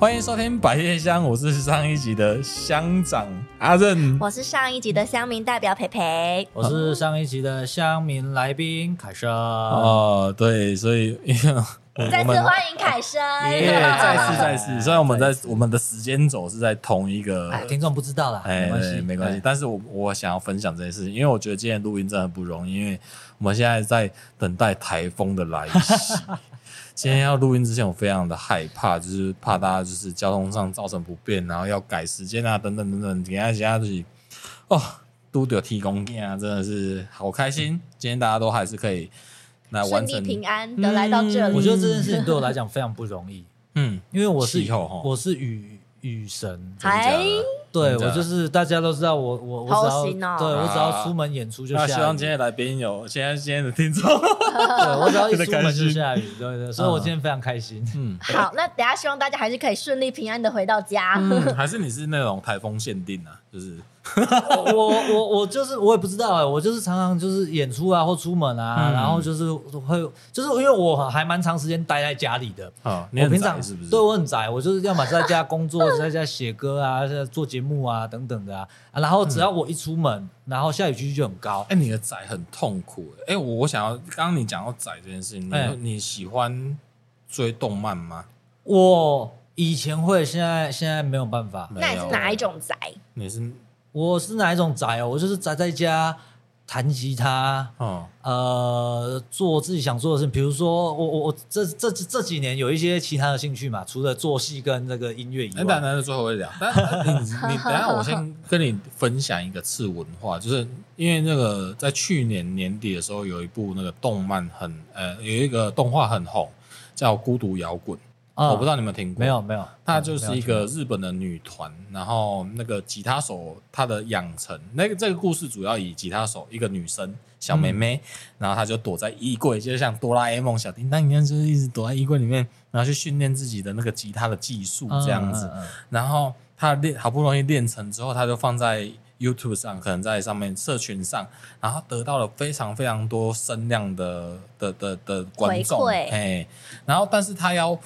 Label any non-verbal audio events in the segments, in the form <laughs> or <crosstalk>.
欢迎收听百叶香，我是上一集的乡长阿任，我是上一集的乡民代表培培，我是上一集的乡民来宾凯生。哦，对，所以 <laughs> 再次欢迎凯生，耶，再次再次。虽然我们在我们的时间轴是在同一个，哎，听众不知道啦，哎，没关系，没关系。但是我我想要分享这件事情，因为我觉得今天录音真的很不容易，因为我们现在在等待台风的来袭。<laughs> 今天要录音之前，我非常的害怕，就是怕大家就是交通上造成不便，然后要改时间啊，等等等等。等下，下去哦，都得提供啊，真的是好开心。今天大家都还是可以来完成，平安的来到这里。我觉得这件事情对我来讲非常不容易，嗯，因为我是我是雨雨神，还。对，我就是大家都知道我我我只要对我只要出门演出就下雨。希望今天来宾有现在今天的听众，对我只要一 <laughs> 出门就下雨，对对，所以我今天非常开心。嗯，<laughs> 好，那等下希望大家还是可以顺利平安的回到家。<laughs> 还是你是那种台风限定啊？就是。我我我就是我也不知道哎，我就是常常就是演出啊或出门啊，然后就是会就是因为我还蛮长时间待在家里的啊。我平常是不是？对我很宅，我就是要么在家工作，在家写歌啊，在做节目啊等等的啊。然后只要我一出门，然后下雨几率就很高。哎，你的宅很痛苦哎。我想要刚刚你讲到宅这件事情，你你喜欢追动漫吗？我以前会，现在现在没有办法。那你是哪一种宅？你是？我是哪一种宅哦？我就是宅在家弹吉他，哦，呃，做自己想做的事情。比如说，我我我这这这几年有一些其他的兴趣嘛，除了做戏跟那个音乐以外。那当然是最后会聊。但你你 <laughs> 等下，我先跟你分享一个次文化，就是因为那个在去年年底的时候，有一部那个动漫很呃，有一个动画很红，叫《孤独摇滚》。我不知道你们听过，没有没有，她就是一个日本的女团，然后那个吉他手她的养成，那个这个故事主要以吉他手一个女生小妹妹，然后她就躲在衣柜，就像哆啦 A 梦小叮当一样，就是一直躲在衣柜里面，然后去训练自己的那个吉他的技术这样子，然后她练好不容易练成之后，她就放在 YouTube 上，可能在上面社群上，然后得到了非常非常多声量的的的的观众，哎，然后但是她要。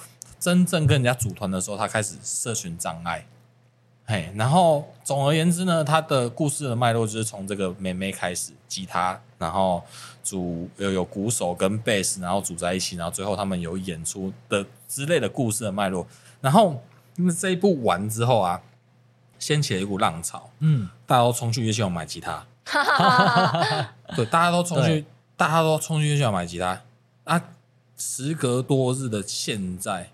真正跟人家组团的时候，他开始社群障碍，嘿，然后总而言之呢，他的故事的脉络就是从这个妹妹开始，吉他，然后组有有鼓手跟贝斯，然后组在一起，然后最后他们有演出的之类的故事的脉络。然后因为这一部完之后啊，掀起了一股浪潮，嗯，大家都冲去乐器行买吉他，<laughs> 对，大家都冲去，大家都冲去乐器行买吉他。啊，时隔多日的现在。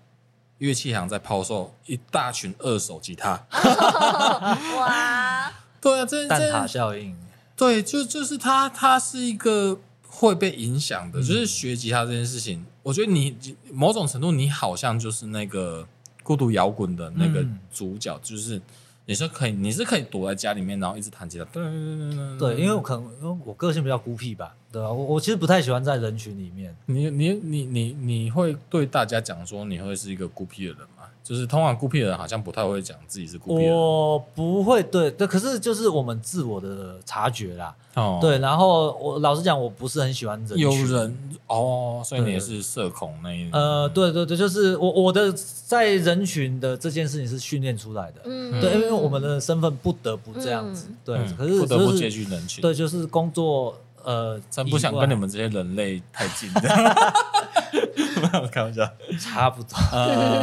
乐器行在抛售一大群二手吉他，<laughs> 哇！<laughs> 对啊，这蛋塔效应，对，就就是它，它是一个会被影响的，嗯、就是学吉他这件事情。我觉得你某种程度，你好像就是那个孤独摇滚的那个主角，嗯、就是你是可以，你是可以躲在家里面，然后一直弹吉他。对对因为我可能因为我个性比较孤僻吧。对啊，我我其实不太喜欢在人群里面。你你你你你会对大家讲说你会是一个孤僻的人吗？就是通常孤僻的人好像不太会讲自己是孤僻的人。我不会，对对，可是就是我们自我的察觉啦。哦，对，然后我老实讲，我不是很喜欢人群。有人哦，所以你也是社恐那一种。呃，对对对，就是我我的在人群的这件事情是训练出来的。嗯，对，因为我们的身份不得不这样子。嗯、对，可是、就是、不得不接近人群。对，就是工作。呃，真不想跟你们这些人类太近的，<laughs> 没有开玩笑，差不多。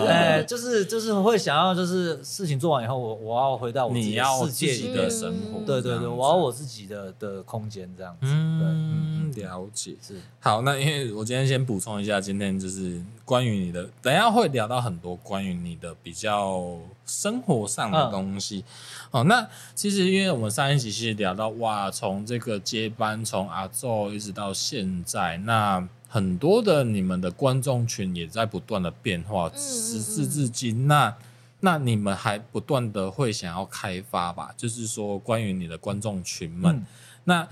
哎，就是就是会想要，就是事情做完以后，我我要回到我自己的世界里的生活。对对对，我要我自己的的空间这样子。嗯，了解是。好，那因为我今天先补充一下，今天就是关于你的，等一下会聊到很多关于你的比较生活上的东西。哦，那其实因为我们上一集其实聊到哇，从这个接班从阿祖一直到现在，那很多的你们的观众群也在不断的变化，时至至今，那那你们还不断的会想要开发吧？就是说关于你的观众群们，嗯、那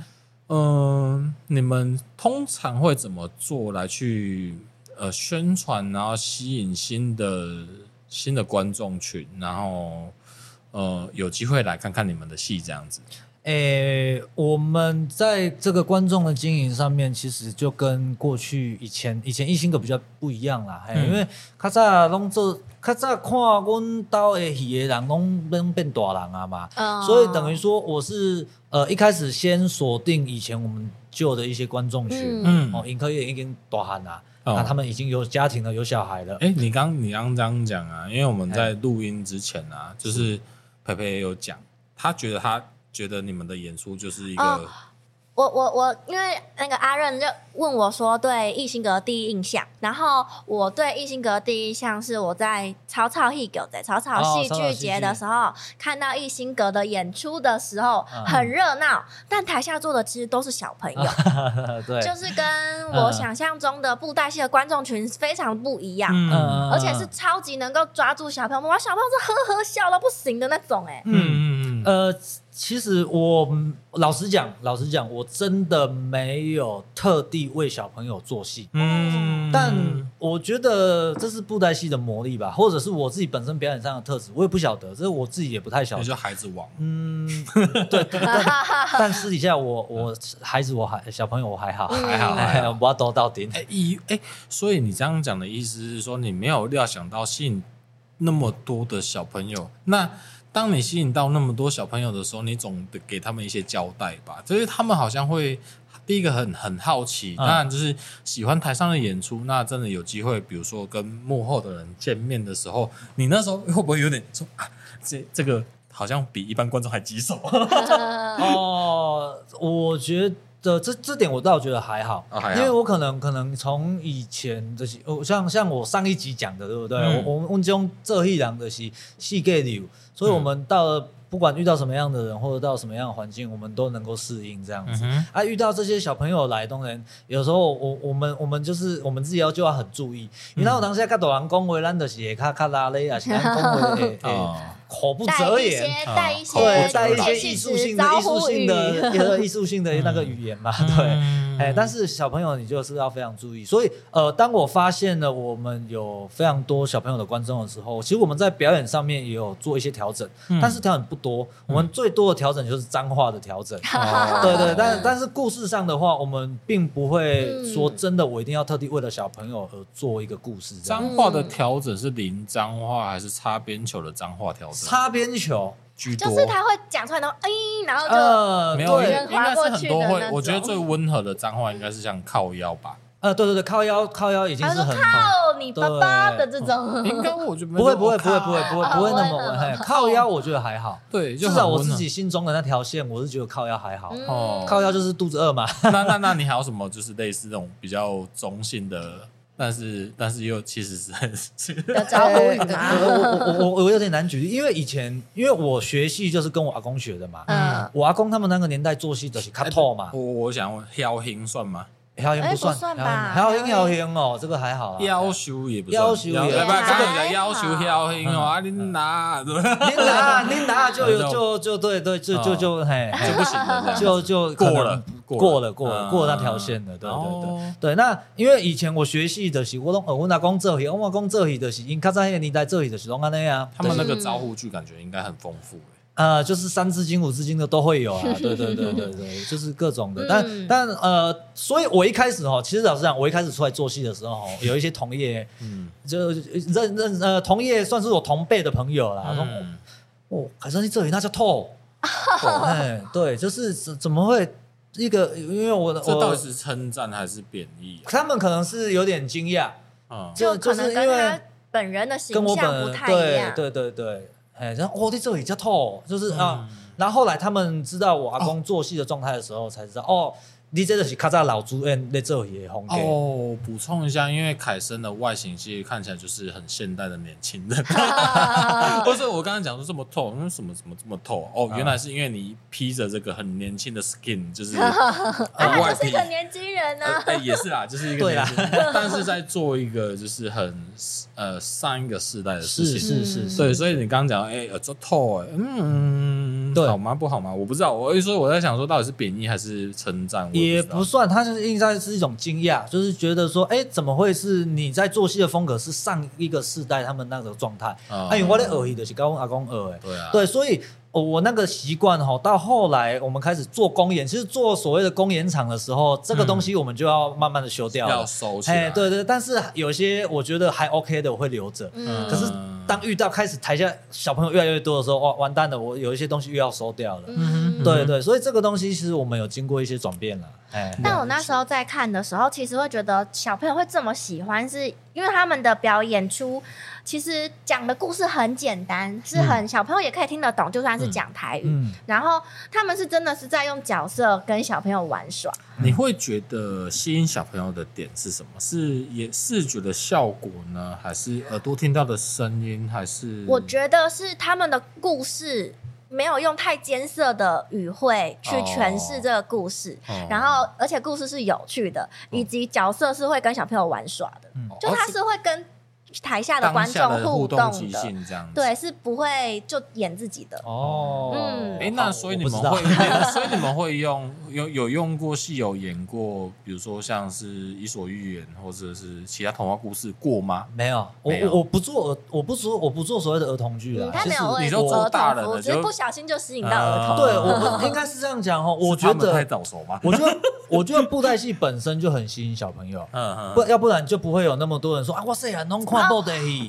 嗯、呃，你们通常会怎么做来去呃宣传，然后吸引新的新的观众群，然后。呃，有机会来看看你们的戏这样子。诶，我们在这个观众的经营上面，其实就跟过去以前以前艺兴阁比较不一样啦。嗯、因为较早拢做，较早看阮兜的戏的人拢拢变大人啊嘛，哦、所以等于说我是呃一开始先锁定以前我们旧的一些观众群，嗯，哦，因科也已经大汉啦，那、哦、他们已经有家庭了，有小孩了。诶，你刚你刚这样讲啊，因为我们在录音之前啊，就是培培也有讲，他觉得他。觉得你们的演出就是一个、哦，我我我，因为那个阿任就问我说，对艺兴格第一印象，然后我对艺兴格第一印象是我在草草戏剧在草草戏剧节的时候，哦、看到艺兴格的演出的时候很热闹，嗯、但台下坐的其实都是小朋友，<laughs> 对，就是跟我想象中的布袋戏的观众群非常不一样，嗯，而且是超级能够抓住小朋友，哇，小朋友是呵呵笑到不行的那种、欸，哎，嗯嗯嗯，呃。其实我老实讲，老实讲，我真的没有特地为小朋友做戏。嗯，但我觉得这是布袋戏的魔力吧，或者是我自己本身表演上的特质，我也不晓得，这是我自己也不太晓得。就孩子王。嗯，对，对，但但私底下我我孩子我还小朋友我还好，还好还好，我要多到顶。哎，一哎，所以你这样讲的意思是说，你没有料想到吸引那么多的小朋友，那。当你吸引到那么多小朋友的时候，你总得给他们一些交代吧？就是他们好像会第一个很很好奇，当然就是喜欢台上的演出。那真的有机会，比如说跟幕后的人见面的时候，你那时候会不会有点说啊？这这个好像比一般观众还棘手？<laughs> 哦，我觉得这这点我倒觉得还好，哦、还好因为我可能可能从以前这些，像像我上一集讲的，对不对？嗯、我我们这种做戏人的是细给流。所以，我们到了不管遇到什么样的人，或者到什么样的环境，我们都能够适应这样子。嗯、啊，遇到这些小朋友来，当然有时候我我们我们就是我们自己要就要很注意。你知道，我当时跟大人讲话，咱就是会卡卡拉咧，也是讲话诶。<laughs> 口不择言，对，带一些艺术性的、艺术性的、艺术性的 <laughs> 那个语言嘛，对，哎，但是小朋友你就是要非常注意。所以，呃，当我发现了我们有非常多小朋友的观众的时候，其实我们在表演上面也有做一些调整，但是调整不多。我们最多的调整就是脏话的调整，<laughs> 对对。但但是故事上的话，我们并不会说真的，我一定要特地为了小朋友而做一个故事。脏话的调整是零脏话还是擦边球的脏话调整？擦边球居多，就是他会讲出来，然后哎，然后就没有，应该是很多会。我觉得最温和的脏话应该是像靠腰吧。呃，对对对，靠腰靠腰已经是很靠你爸爸的这种。应该我觉得不会不会不会不会不会不会那么温。靠腰我觉得还好，对，至少我自己心中的那条线，我是觉得靠腰还好。哦，靠腰就是肚子饿嘛。<laughs> 那那那你还有什么就是类似这种比较中性的？但是，但是又其实是很 <laughs> 要招呼。我我我我有点难举例，因为以前因为我学戏就是跟我阿公学的嘛。嗯。我阿公他们那个年代做戏都是卡透嘛。我我想问，萧兴算吗？萧兴不算。算吧。萧兴萧兴哦，这个还好。要求也不算。夭寿也。不，这个叫夭寿萧兴哦。啊，你拿，你拿，你拿就有就就对对就就就嘿就不行了，就就过了。过了过了过了那条线了，对对对对。那因为以前我学戏的时候，我都我阿公做戏，我阿公做戏的时候，因卡在那个年代做戏的时候，拢安尼啊。他们那个招呼剧感觉应该很丰富。呃，就是三字经五字经的都会有啊，对对对对对，就是各种的。但但呃，所以我一开始哦，其实老实讲，我一开始出来做戏的时候，有一些同业，嗯，就认认呃同业算是我同辈的朋友啦，说哦，凯声你这里那叫透，哎，对，就是怎怎么会？一个，因为我的这到底是称赞还是贬义？他们可能是有点惊讶，嗯，就就是因为本人的形象不太一样，对对对，哎，然后我的这里叫透，就是啊，然后后来他们知道我阿公做戏的状态的时候，才知道哦。你这个是卡扎老主演在做也红哦。补充一下，因为凯森的外形其实看起来就是很现代的年轻人。<laughs> <laughs> 不是我刚刚讲说这么透，那什么怎么这么透？哦，原来是因为你披着这个很年轻的 skin，就是 <laughs> 外是一个年轻人呢。哎，也是啦，就是一个年轻人，但是在做一个就是很呃上一个世代的事情。是是是。对，所以你刚刚讲哎，这透哎，嗯。对好吗？不好吗？我不知道。我一说我在想说，到底是贬义还是称赞？也不算，他就是应该是一种惊讶，就是觉得说，哎、欸，怎么会是你在做戏的风格是上一个世代他们那个状态？哎、嗯，我的耳戏的是跟我阿公耳，哎，对啊，对，所以。我那个习惯哈，到后来我们开始做公演，其实做所谓的公演场的时候，这个东西我们就要慢慢的修掉了，要收起来。对对，但是有些我觉得还 OK 的，我会留着。嗯。可是当遇到开始台下小朋友越来越多的时候，哇，完蛋了，我有一些东西又要收掉了。嗯。对对，所以这个东西其实我们有经过一些转变了。哎。但我那时候在看的时候，其实会觉得小朋友会这么喜欢，是因为他们的表演出。其实讲的故事很简单，是很小朋友也可以听得懂，就算是讲台语。嗯嗯、然后他们是真的是在用角色跟小朋友玩耍。你会觉得吸引小朋友的点是什么？是也视觉的效果呢，还是耳朵听到的声音？还是我觉得是他们的故事没有用太艰涩的语汇去诠释这个故事，哦、然后而且故事是有趣的，以及角色是会跟小朋友玩耍的，哦、就他是会跟。台下的观众互动的，对，是不会就演自己的哦。嗯，哎，那所以你们会，<laughs> 所以你们会用有有用过戏有演过，比如说像是《伊索寓言》或者是其他童话故事过吗？没有，我我不做，我不做，我不做所谓的儿童剧了。他没有，你说做大人的，只是不小心就吸引到儿童。对，我应该是这样讲哈。我觉得太早熟吗？我觉得，我觉得布袋戏本身就很吸引小朋友。嗯嗯，不要不然就不会有那么多人说啊，哇塞，很弄快。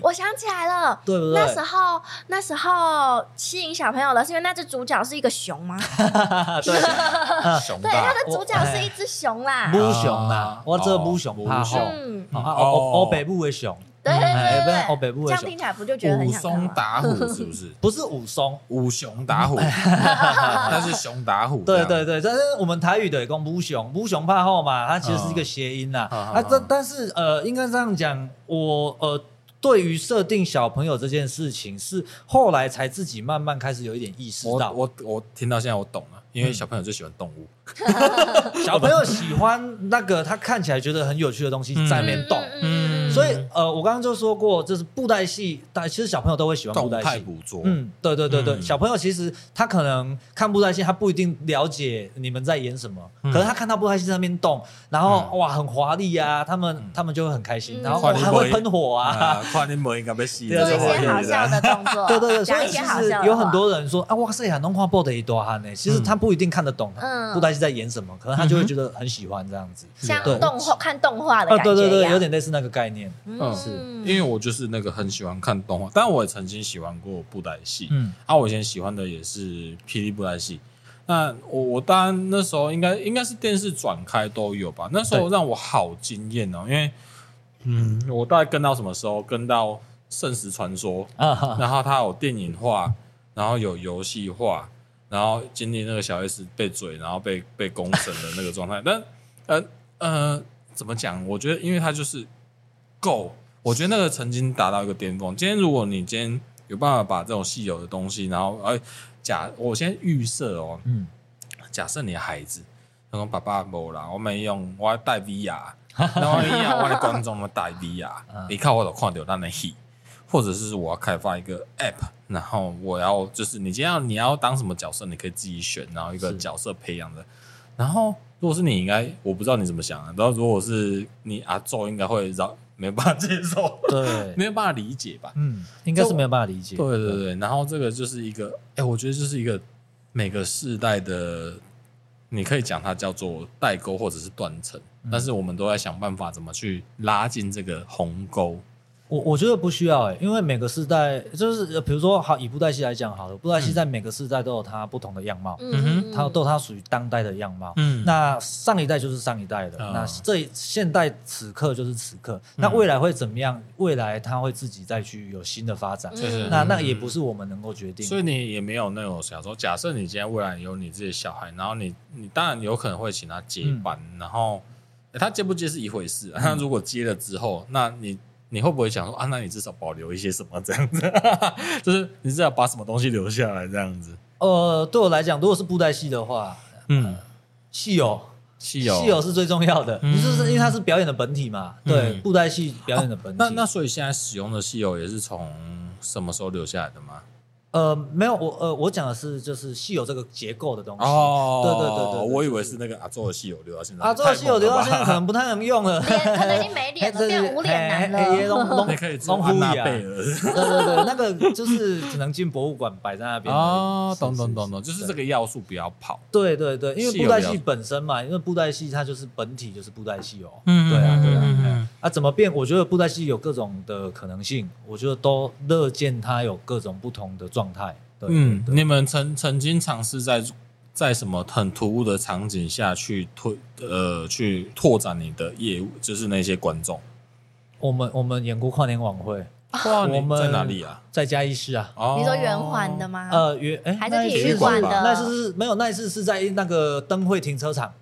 我想起来了，对不对？那时候那时候吸引小朋友的是因为那只主角是一个熊吗？<laughs> 对，<laughs> 熊。对，它的主角是一只熊啦，母熊啦，我这母熊，母熊，嗯，哦，北部的熊，对对对对，哦，北部的熊，这样听起来不就觉得很像？武松打虎是不是？<laughs> 不是武松，武熊打虎，<laughs> 那是熊打虎。对对对，但是我们台语的也讲武熊，武熊怕后嘛，它其实是一个谐音呐。啊，这但是呃，应该这样讲，我呃。对于设定小朋友这件事情，是后来才自己慢慢开始有一点意识到。我我，我听到现在我懂了，因为小朋友最喜欢动物，<laughs> 小朋友喜欢那个他看起来觉得很有趣的东西在那边动。嗯。所以，呃，我刚刚就说过，就是布袋戏，但其实小朋友都会喜欢布袋戏。捕捉。嗯，对对对对，小朋友其实他可能看布袋戏，他不一定了解你们在演什么，可是他看到布袋戏在那边动，然后哇，很华丽啊，他们他们就会很开心，然后还会喷火啊，跨年门应该被吸，做一些好笑的动作。<laughs> 对对对，所以其实有很多人说啊，哇塞呀，弄花布的一多哈呢，其实他不一定看得懂布袋戏在演什么，可能他就会觉得很喜欢这样子，像动画看动画的感觉。对对对，有点类似那个概念，嗯，是。因为我就是那个很喜欢看动画，但我也曾经喜欢过布袋戏。嗯，啊，我以前喜欢的也是霹雳布袋戏。那我我当然那时候应该应该是电视转开都有吧。那时候让我好惊艳哦，因为嗯，我大概跟到什么时候？跟到《圣石传说》啊，然后它有电影化，然后有游戏化，然后经历那个小 S 被嘴，然后被被公审的那个状态。但呃呃，怎么讲？我觉得，因为它就是。够，我觉得那个曾经达到一个巅峰。今天如果你今天有办法把这种稀有的东西，然后哎，假我先预设哦，嗯，假设你的孩子他说爸爸没啦，我没用，我要带 VR，然后 VR 我的观众们带 VR，你看我都看到那的戏，或者是我要开发一个 App，然后我要就是你今天要你要当什么角色，你可以自己选，然后一个角色培养的，然后如果是你应该我不知道你怎么想啊，然后如果是你阿祖应该会让。没有办法接受，对，<laughs> 没有办法理解吧？嗯，应该是没有办法理解。对对对，然后这个就是一个，哎，我觉得这是一个每个世代的，你可以讲它叫做代沟或者是断层，嗯、但是我们都在想办法怎么去拉近这个鸿沟。我我觉得不需要哎、欸，因为每个世代就是，比如说好以布袋戏来讲好了，布袋戏在每个世代都有它不同的样貌，嗯哼，它都它属于当代的样貌，嗯，那上一代就是上一代的，嗯、那这现代此刻就是此刻，嗯、那未来会怎么样？未来它会自己再去有新的发展，嗯、那那也不是我们能够决定，所以你也没有那种想说，假设你今天未来有你自己的小孩，然后你你当然有可能会请他接班，嗯、然后、欸、他接不接是一回事，他、嗯、如果接了之后，那你。你会不会想说啊？那你至少保留一些什么这样子？<laughs> 就是你至少把什么东西留下来这样子？呃，对我来讲，如果是布袋戏的话，嗯，戏友，戏友，戏友是最重要的，嗯、就是因为它是表演的本体嘛。嗯、对，布袋戏表演的本体。啊、那那所以现在使用的戏友也是从什么时候留下来的吗？呃，没有，我呃，我讲的是就是稀有这个结构的东西。哦，对对对对，我以为是那个阿周的稀有流到现在。阿周的稀有流到现在可能不太能用了，可能已经没脸了，变无脸男了。<laughs> 你可以装安娜贝尔。对对对，那个就是只能进博物馆摆在那边。哦，懂懂懂懂，就是这个要素不要跑。对对对，因为布袋戏本身嘛，因为布袋戏它就是本体就是布袋戏哦。嗯，对啊对啊。啊，怎么变？我觉得布袋戏有各种的可能性，我觉得都乐见它有各种不同的状态。嗯，你们曾曾经尝试在在什么很突兀的场景下去推呃去拓展你的业务，就是那些观众。我们我们演过跨年晚会，跨年在哪里啊？在嘉义市啊。你说圆环的吗？呃，圆哎，还是体育馆的？那次是没有，那次是在那个灯会停车场。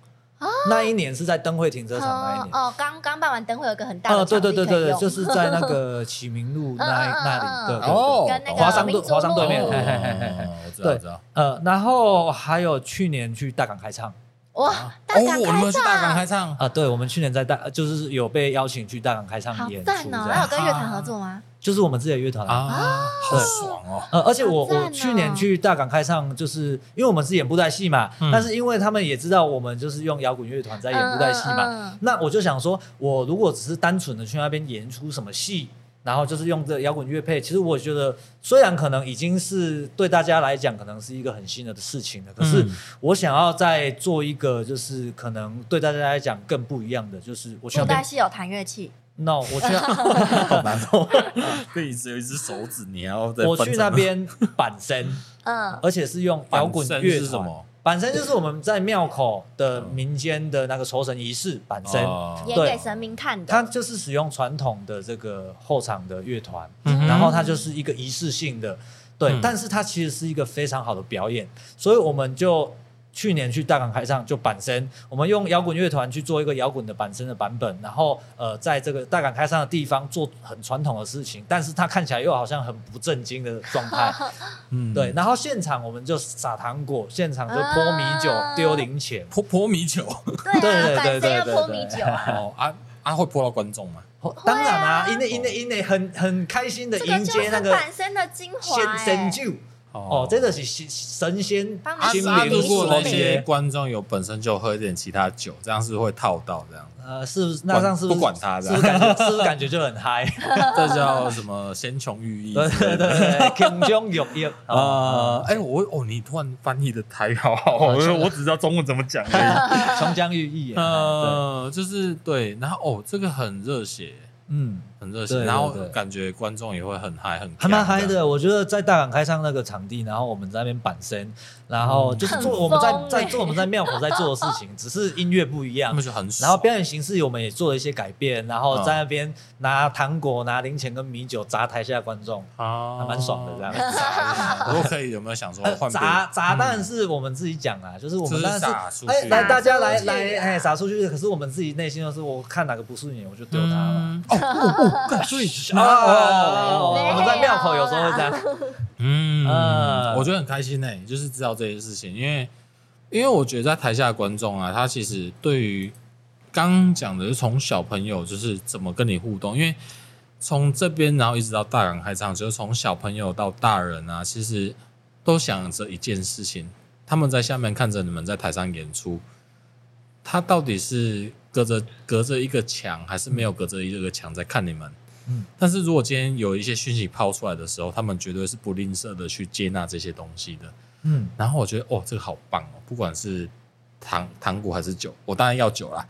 那一年是在灯会停车场那一年。哦，刚刚办完灯会有个很大的哦，对对对对对，就是在那个启明路那 <laughs> 那里的哦，华商对华商对面，我知道我知道，呃，然后还有去年去大港开唱，哇，大港开唱，大港开唱。啊，对，我们去年在大就是有被邀请去大港开唱演出，好赞哦，还有跟乐团合作吗？就是我们自己的乐团啊，好爽哦！呃，而且我我去年去大港开唱，就是因为我们是演布袋戏嘛，但是因为他们也知道我们就是用摇滚乐团在演布袋戏嘛，那我就想说，我如果只是单纯的去那边演出什么戏，然后就是用这摇滚乐配，其实我觉得虽然可能已经是对大家来讲可能是一个很新的事情了，可是我想要再做一个就是可能对大家来讲更不一样的，就是我布袋戏有弹乐器。no，我去，<laughs> 好难哦，对，只有一只手指，你要在。我去那边板身，嗯，而且是用摇滚乐团。板身就是我们在庙口的民间的那个酬神仪式板身，演给神明看的。它就是使用传统的这个后场的乐团，然后它就是一个仪式性的，对，但是它其实是一个非常好的表演，所以我们就。去年去大港开唱就板身，我们用摇滚乐团去做一个摇滚的板身的版本，然后呃，在这个大港开唱的地方做很传统的事情，但是他看起来又好像很不正经的状态，嗯，<laughs> 对。然后现场我们就撒糖果，现场就泼米酒、丢零钱、泼泼米酒，对对对对对泼米酒。哦 <laughs> 啊啊！会泼到观众吗？当然啊，因为因为因为很很开心的迎接那个板身的精华，神酒。哦，真的是神仙。阿阿，如果那些观众有本身就喝一点其他酒，这样是会套到这样。呃，是不是？那这样是不管他，是不是感觉？是不是感觉就很嗨？<laughs> 这叫什么？先穷寓意。对对对，穷中有益。呃，哎，我哦，你突然翻译的太好，我我只知道中文怎么讲而已。穷将寓意。呃，就是对，然后哦，这个很热血。嗯，很热情，然后感觉观众也会很嗨，很还蛮嗨的。我觉得在大港开唱那个场地，然后我们在那边板身，然后就是做我们在在做我们在庙口在做的事情，<laughs> 只是音乐不一样。然后表演形式我们也做了一些改变，然后在那边拿糖果、拿零钱跟米酒砸台下观众，啊，还蛮爽的这样。<laughs> 如果可以，有没有想说砸砸？当然是我们自己讲啊，就是我们当然是哎来大家来来哎撒出去，可是我们自己内心就是我看哪个不顺眼，我就丢他了。哦，更注意 <laughs> 哦！我们在庙口有时候会这样。嗯，我觉得很开心呢，就是知道这些事情，因为因为我觉得在台下的观众啊，他其实对于刚讲的是从小朋友就是怎么跟你互动，因为从这边然后一直到大港开唱，就是从小朋友到大人啊，其实都想着一件事情，他们在下面看着你们在台上演出，他到底是。隔着隔着一个墙，还是没有隔着一个墙在看你们。嗯，但是如果今天有一些讯息抛出来的时候，他们绝对是不吝啬的去接纳这些东西的。嗯，然后我觉得，哦，这个好棒哦，不管是。糖糖果还是酒？我当然要酒啦，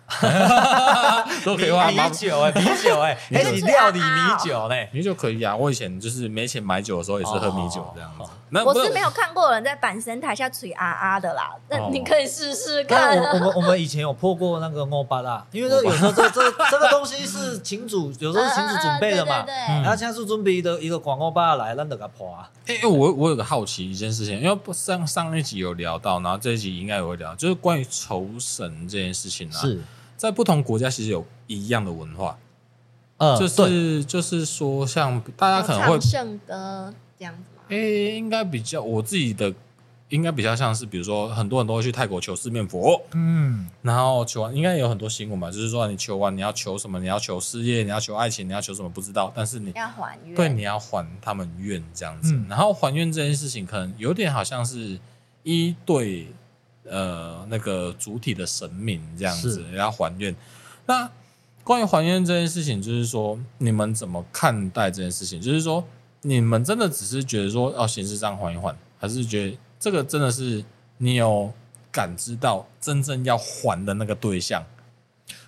都可以啊。米酒哎，米酒哎，哎，你料理米酒嘞？米酒可以啊。我以前就是没钱买酒的时候，也是喝米酒这样子。那我是没有看过有人在板神台下吹啊啊的啦。那你可以试试看。我们我们以前有破过那个欧巴啦，因为这有时候 <laughs> 这这这个东西是群主，有时候是群主准备的嘛。然后现在是准备一个一个广告巴来，让大家破啊。哎哎，我我有个好奇一件事情，因为上上一集有聊到，然后这一集应该也会聊，就是关于。酬神这件事情啊，是。在不同国家其实有一样的文化，呃，就是就是说，像大家可能会圣歌这样子吗？诶，应该比较我自己的应该比较像是，比如说很多人都会去泰国求四面佛，嗯，然后求完应该有很多新闻吧，就是说你求完你要求什么，你要求事业，你要求爱情，你要求什么不知道，但是你要还愿，对，你要还他们愿这样子，嗯、然后还愿这件事情可能有点好像是一对呃那个主体的神明这样子是要还愿。那关于还愿这件事情，就是说你们怎么看待这件事情？就是说你们真的只是觉得说哦，形式上还一还，还是觉得？这个真的是你有感知到真正要还的那个对象。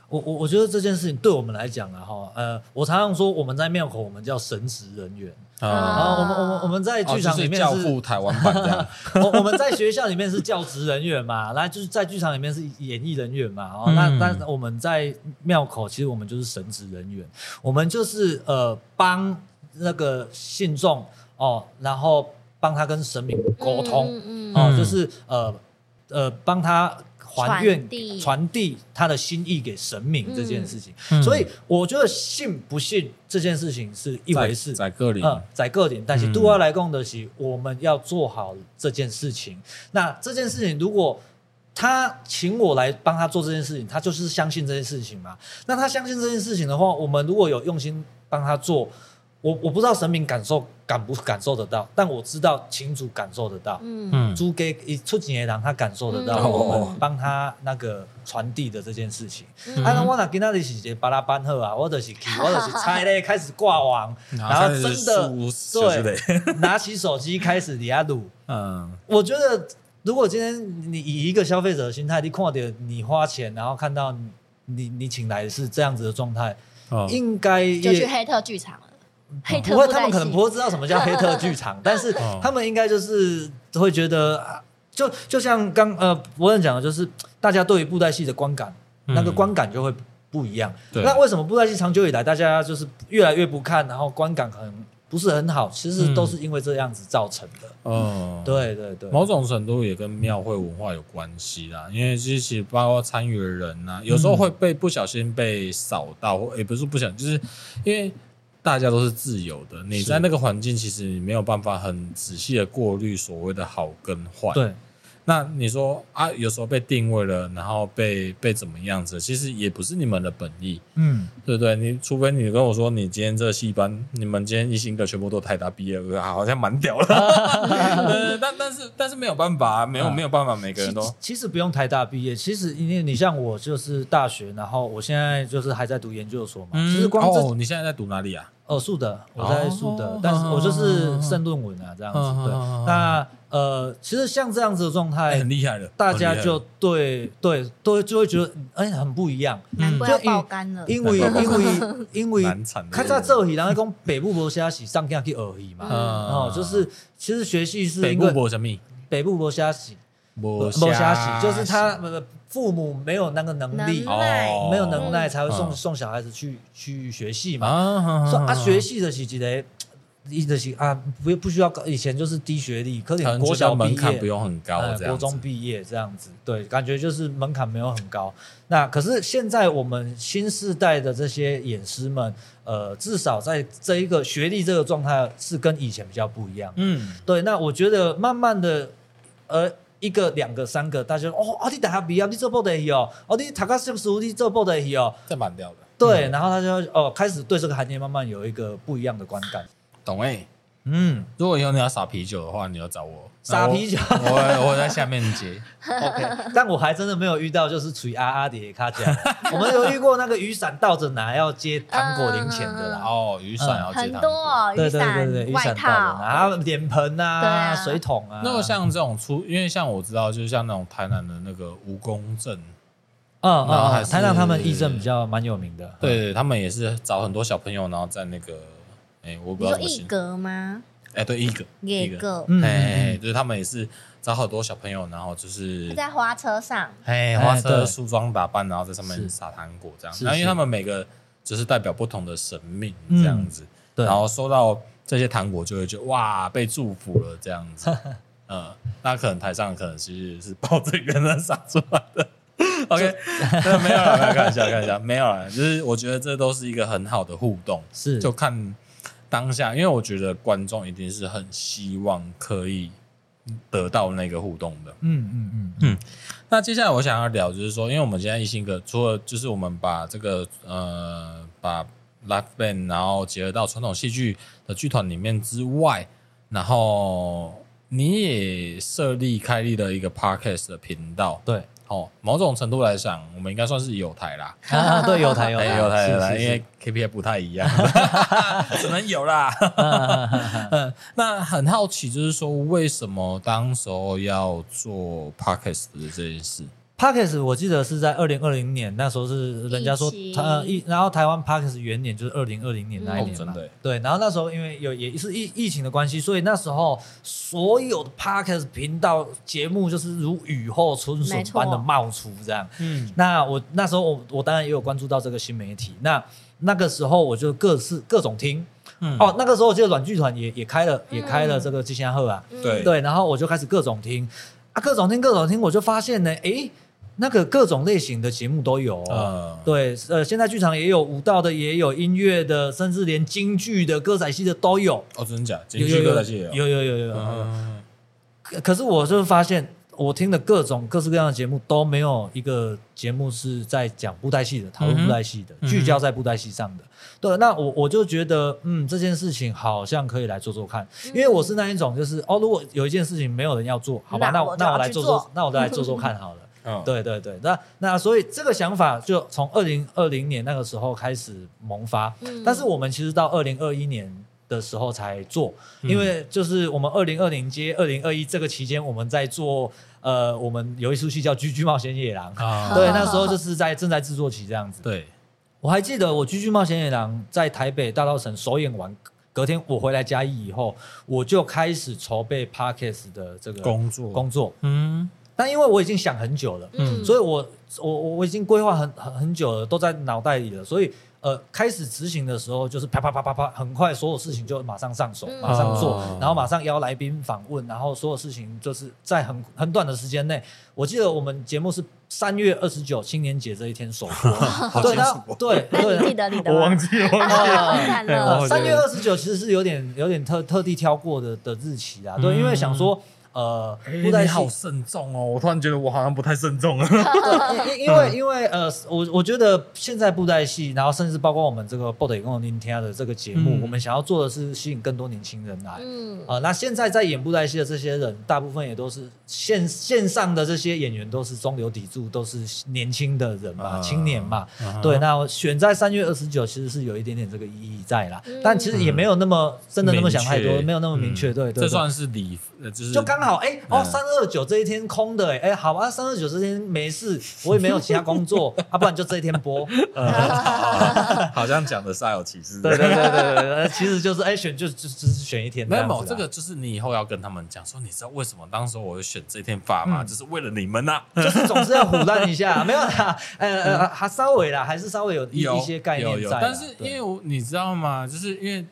我我我觉得这件事情对我们来讲啊，哈，呃，我常常说我们在庙口，我们叫神职人员啊。然后我们我们我们在剧场里面是教父台湾版这样。<laughs> 我我们在学校里面是教职人员嘛，那就是在剧场里面是演艺人员嘛。哦，那但我们在庙口，其实我们就是神职人员，我们就是呃帮那个信众哦，然后。帮他跟神明沟通，嗯嗯、哦，就是呃呃，帮他还愿、传递他的心意给神明这件事情。嗯、所以我觉得信不信这件事情是一回事，在个人，嗯，在个人。但是对我来讲的是，我们要做好这件事情。嗯、那这件事情，如果他请我来帮他做这件事情，他就是相信这件事情嘛。那他相信这件事情的话，我们如果有用心帮他做。我我不知道神明感受感不感受得到，但我知道请主感受得到。嗯。嗯，主给一出钱的人，他感受得到我们帮他那个传递的这件事情。啊，那我那今天的是把他搬好啊，我就是去，<laughs> 我就是猜嘞，开始挂网，<laughs> 然后真的对，<laughs> 拿起手机开始底下录。嗯，我觉得如果今天你以一个消费者的心态，你看到你花钱，然后看到你你请来的是这样子的状态，应该就去黑特剧场了。不会，他们可能不会知道什么叫黑特剧场，<laughs> 但是他们应该就是会觉得，就就像刚呃博仁讲的，就是大家对于布袋戏的观感，嗯、那个观感就会不一样。那为什么布袋戏长久以来大家就是越来越不看，然后观感可能不是很好？其实都是因为这样子造成的。嗯，对对对，某种程度也跟庙会文化有关系啦。因为其实包括参与的人呐、啊，有时候会被不小心被扫到，也、嗯欸、不是不想，就是因为。大家都是自由的，你在那个环境，其实你没有办法很仔细的过滤所谓的好跟坏。对，那你说啊，有时候被定位了，然后被被怎么样子，其实也不是你们的本意，嗯，对不对？你除非你跟我说，你今天这戏班，你们今天一星的全部都台大毕业，好像蛮屌的。<laughs> 但但是但是没有办法，没有没有办法，每个人都其实不用台大毕业，其实因为你像我就是大学，然后我现在就是还在读研究所嘛。其实光哦，你现在在读哪里啊？哦，树德，我在树德，但是我就是剩论文啊，这样子。对，那呃，其实像这样子的状态，很厉害的，大家就对对都就会觉得哎很不一样，难怪爆肝了，因为因为因为 <laughs> 看在这里，然后讲北部博虾是，上天去而已嘛。哦，就是其实学戏是北部博什么，北部博虾戏，无虾戏，就是他父母没有那个能力，没有能耐才会送送小孩子去去学戏嘛。说啊，学戏的是几类，一直是啊，不不需要以前就是低学历，可能国小门槛不用很高，国中毕业这样子，对，感觉就是门槛没有很高。那可是现在我们新世代的这些演师们，呃，至少在这一个学历这个状态是跟以前比较不一样。嗯，对。那我觉得慢慢的，呃。一个、两个、三个，大家哦哦，你大学毕业，你做布袋戏哦，哦，你读个什么书，你做布袋戏哦，这蛮屌的。对，然后他就哦，开始对这个行业慢慢有一个不一样的观感。懂哎，嗯，如果以后你要撒啤酒的话，你要找我。撒啤酒，我我在下面接。OK，但我还真的没有遇到就是吹啊啊的卡讲。<laughs> 我们有遇过那个雨伞倒着拿要接糖果零钱的啦。哦，雨伞要接糖果。很多，对对对对，雨伞倒着拿，然后脸盆啊、水桶啊。那么像这种出，因为像我知道，就是像那种台南的那个蜈蚣阵，嗯嗯，台南他们义阵比较蛮有名的。对对，他们也是找很多小朋友，然后在那个，哎，我不知道什么。义格吗？哎，对，一个一个，哎，就是他们也是找好多小朋友，然后就是在花车上，哎，花车梳妆打扮，然后在上面撒糖果这样。然后因为他们每个就是代表不同的神明这样子，然后收到这些糖果就会觉得哇，被祝福了这样子。<laughs> 嗯，那可能台上可能其实是抱着元旦撒出来的。OK，没有了，没有，开玩笑，开玩笑，没有了。就是我觉得这都是一个很好的互动，是就看。当下，因为我觉得观众一定是很希望可以得到那个互动的。嗯嗯嗯嗯。嗯，那接下来我想要聊，就是说，因为我们现在一心哥除了就是我们把这个呃把 live band 然后结合到传统戏剧的剧团里面之外，然后你也设立开立了一个 podcast 的频道，对。哦，某种程度来讲，我们应该算是有台啦。啊，对，有台有台。有台有台，因为 KPI 不太一样，<laughs> 只能有啦。<laughs> 嗯，那很好奇，就是说，为什么当时候要做 Podcast 的这件事？Podcast 我记得是在二零二零年，那时候是人家说他一，然后台湾 Podcast 元年就是二零二零年那一年嘛，对，然后那时候因为有也是疫疫情的关系，所以那时候所有的 Podcast 频道节目就是如雨后春笋般的冒出这样。嗯，那我那时候我我当然也有关注到这个新媒体，那那个时候我就各式各种听，嗯，哦，那个时候我记得软剧团也也开了也开了这个吉祥鹤啊，对。对，然后我就开始各种听。啊，各种听各种听，我就发现呢，诶。那个各种类型的节目都有，哦，嗯、对，呃，现在剧场也有舞蹈的，也有音乐的，甚至连京剧的、歌仔戏的都有。哦，真的假？京剧、歌仔戏有，有有有有。嗯、可可是我就发现，我听的各种各式各样的节目都没有一个节目是在讲布袋戏的，讨论布袋戏的，嗯、聚焦在布袋戏上的。对，那我我就觉得，嗯，这件事情好像可以来做做看，因为我是那一种，就是哦，如果有一件事情没有人要做，好吧，那我那我来做做，那我再来做做看好了。嗯，对对对，那那所以这个想法就从二零二零年那个时候开始萌发，嗯，但是我们其实到二零二一年的时候才做，嗯，因为就是我们二零二零接二零二一这个期间，我们在做呃，我们有一出戏叫《居居冒险野狼》啊，对，那时候就是在正在制作期这样子。对，我还记得我《居居冒险野狼》在台北大稻城首演完，隔天我回来嘉义以后，我就开始筹备 Podcast 的这个工作。工作，嗯。但因为我已经想很久了，嗯，所以我我我已经规划很很很久了，都在脑袋里了，所以呃，开始执行的时候就是啪啪啪啪啪，很快所有事情就马上上手，马上做，然后马上邀来宾访问，然后所有事情就是在很很短的时间内。我记得我们节目是三月二十九青年节这一天首播，<laughs> 对，然后对对，<laughs> 记得你的，我忘记了，三月二十九其实是有点有点特特地挑过的的日期啊，对，因为想说。呃，布袋戏好慎重哦，我突然觉得我好像不太慎重 <laughs> 了。因 <laughs> 因为因为呃，我我觉得现在布袋戏，然后甚至包括我们这个《布袋公听天》的这个节目，我们想要做的是吸引更多年轻人来。嗯啊，那现在在演布袋戏的这些人，大部分也都是线线上的这些演员，都是中流砥柱，都是年轻的人嘛，青年嘛。对，那选在三月二十九，其实是有一点点这个意义在啦，但其实也没有那么真的那么想太多，没有那么明确。对，这算是礼，就是就刚好。好，哎、欸，哦，三二九这一天空的、欸，哎，哎，好啊，三二九这天没事，我也没有其他工作，<laughs> 啊，不然就这一天播，<laughs> 嗯、好像讲的煞有其事，<laughs> 对对对对对，其实就是哎、欸，选就就只是选一天，没有，这个就是你以后要跟他们讲说，你知道为什么当时我会选这一天发吗？嗯、就是为了你们呐、啊，就是总是要唬烂一下，没有啦，呃呃，还稍微啦，还是稍微有一一些概念在，有有有，但是因为我你知道吗？就是因为。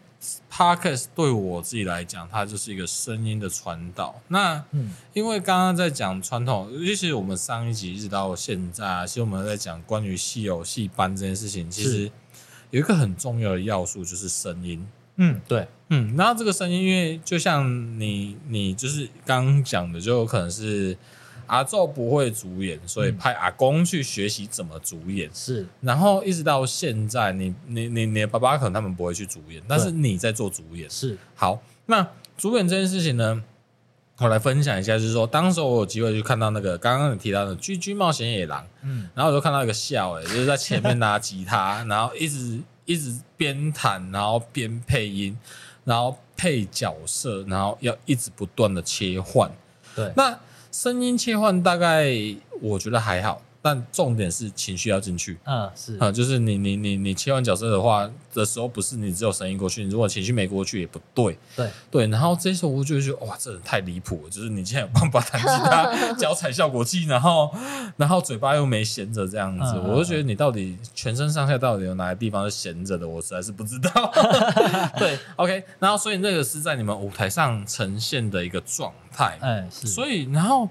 Podcast 对我自己来讲，它就是一个声音的传导。那，嗯，因为刚刚在讲传统，尤其是我们上一集一直到现在，其实我们在讲关于戏偶戏班这件事情，其实有一个很重要的要素就是声音。嗯，对，嗯，然后这个声音，因为就像你，你就是刚刚讲的，就有可能是。阿祖不会主演，所以派阿公去学习怎么主演。是，然后一直到现在，你你你你的爸爸可能他们不会去主演，但是你在做主演。是，好，那主演这件事情呢，我来分享一下，就是说，当时我有机会去看到那个刚刚你提到的《居居冒险野狼》，嗯，然后我就看到一个笑，哎，就是在前面拿吉他，<laughs> 然后一直一直边弹，然后边配音，然后配角色，然后要一直不断的切换。对，那。声音切换大概我觉得还好，但重点是情绪要进去。嗯，是啊，就是你你你你切换角色的话的时候，不是你只有声音过去，你如果情绪没过去也不对。对对，然后这时候我就觉得哇，这人太离谱了！就是你竟然有办法弹吉他、<laughs> 脚踩效果器，然后然后嘴巴又没闲着这样子，嗯、我就觉得你到底全身上下到底有哪个地方是闲着的，我实在是不知道。<laughs> 对，OK，然后所以那个是在你们舞台上呈现的一个状态。哎，是，所以然后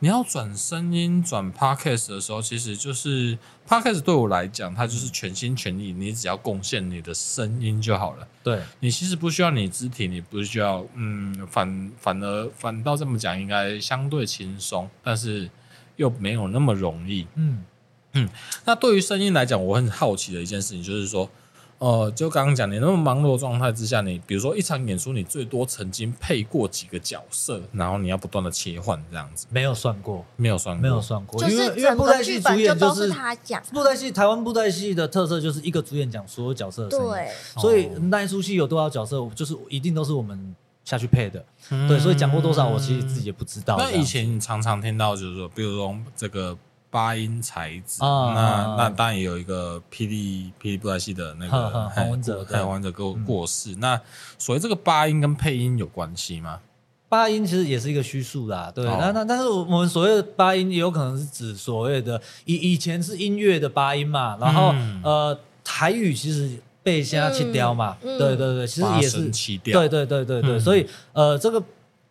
你要转声音转 podcast 的时候，其实就是 podcast 对我来讲，它就是全心全意，你只要贡献你的声音就好了。对，你其实不需要你肢体，你不需要，嗯，反反而反倒这么讲，应该相对轻松，但是又没有那么容易。嗯嗯，那对于声音来讲，我很好奇的一件事情就是说。哦、呃，就刚刚讲，你那么忙碌的状态之下，你比如说一场演出，你最多曾经配过几个角色，然后你要不断的切换这样子，没有算过，没有算过，没有算过，因为因为布袋戏主演就是他讲，布袋戏台湾布袋戏的特色就是一个主演讲所有角色的声音，对，所以那一出戏有多少角色，就是一定都是我们下去配的，嗯、对，所以讲过多少，我其实自己也不知道。那以前你常常听到就是说，比如说这个。八音才子，啊、那那当然也有一个霹雳霹雳布莱西的那个黄文哲，黄文哲过过世。嗯、那所谓这个八音跟配音有关系吗？八音其实也是一个虚数啦，对。哦、那那但是我们所谓的八音也有可能是指所谓的以以前是音乐的八音嘛，然后、嗯、呃台语其实被现在去雕嘛，嗯、对对对，其实也是对对对对对，嗯、所以呃这个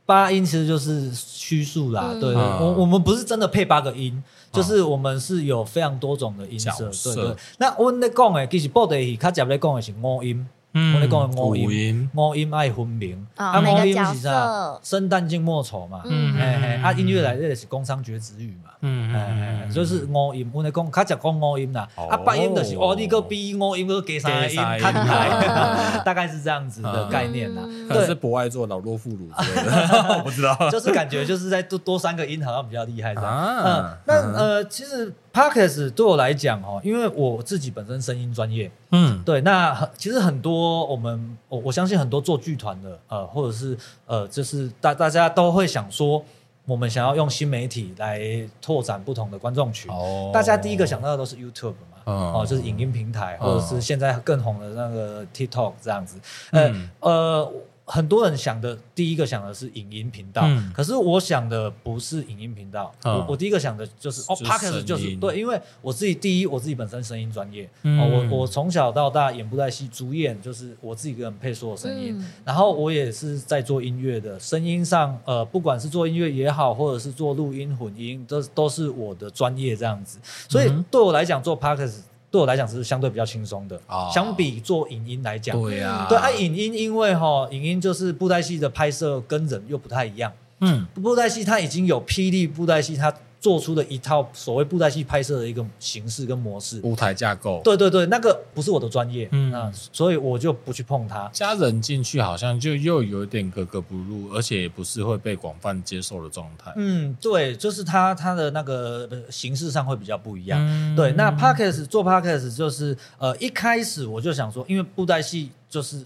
八音其实就是虚数啦，嗯、对，对，我我们不是真的配八个音。就是我们是有非常多种的音色，色对对。那我们在讲的其实报的戏，他讲的讲的是五音。我咧讲五音，五音爱分明。啊，五音是啥？生旦净末丑嘛。嗯嗯。啊，音乐来这是宫商角徵羽嘛。嗯嗯。就是五音，我咧讲，他讲讲五音啦。啊，八音就是哦，你个比五音个加三个音，看台，<laughs> 大概是这样子的概念呐。对，是博爱座老弱妇孺之类的，<laughs> 我不知道。就是感觉就是在多多三个音，好像比较厉害这样。嗯，那呃，其实。Podcast 对我来讲哦，因为我自己本身声音专业，嗯，对，那其实很多我们我我相信很多做剧团的呃，或者是呃，就是大大家都会想说，我们想要用新媒体来拓展不同的观众群。哦，大家第一个想到的都是 YouTube 嘛，哦，哦，就是影音平台，或者是现在更红的那个 TikTok 这样子，嗯。呃。呃很多人想的第一个想的是影音频道，嗯、可是我想的不是影音频道，嗯、我我第一个想的就是哦 Podcast 就是对，因为我自己第一我自己本身声音专业，嗯、哦，我我从小到大演布袋戏主演，就是我自己一个人配所有声音，嗯、然后我也是在做音乐的，声音上呃不管是做音乐也好，或者是做录音混音，这都是我的专业这样子，所以对我来讲做 Podcast。对我来讲是相对比较轻松的，哦、相比做影音来讲，对啊，对啊，影音因为哈，影音就是布袋戏的拍摄跟人又不太一样，嗯，布袋戏它已经有霹雳布袋戏它。做出的一套所谓布袋戏拍摄的一个形式跟模式，舞台架构，对对对，那个不是我的专业，嗯啊，所以我就不去碰它。家人进去好像就又有点格格不入，而且也不是会被广泛接受的状态。嗯，对，就是它它的那个形式上会比较不一样。嗯、对，那 Podcast 做 Podcast 就是呃一开始我就想说，因为布袋戏就是。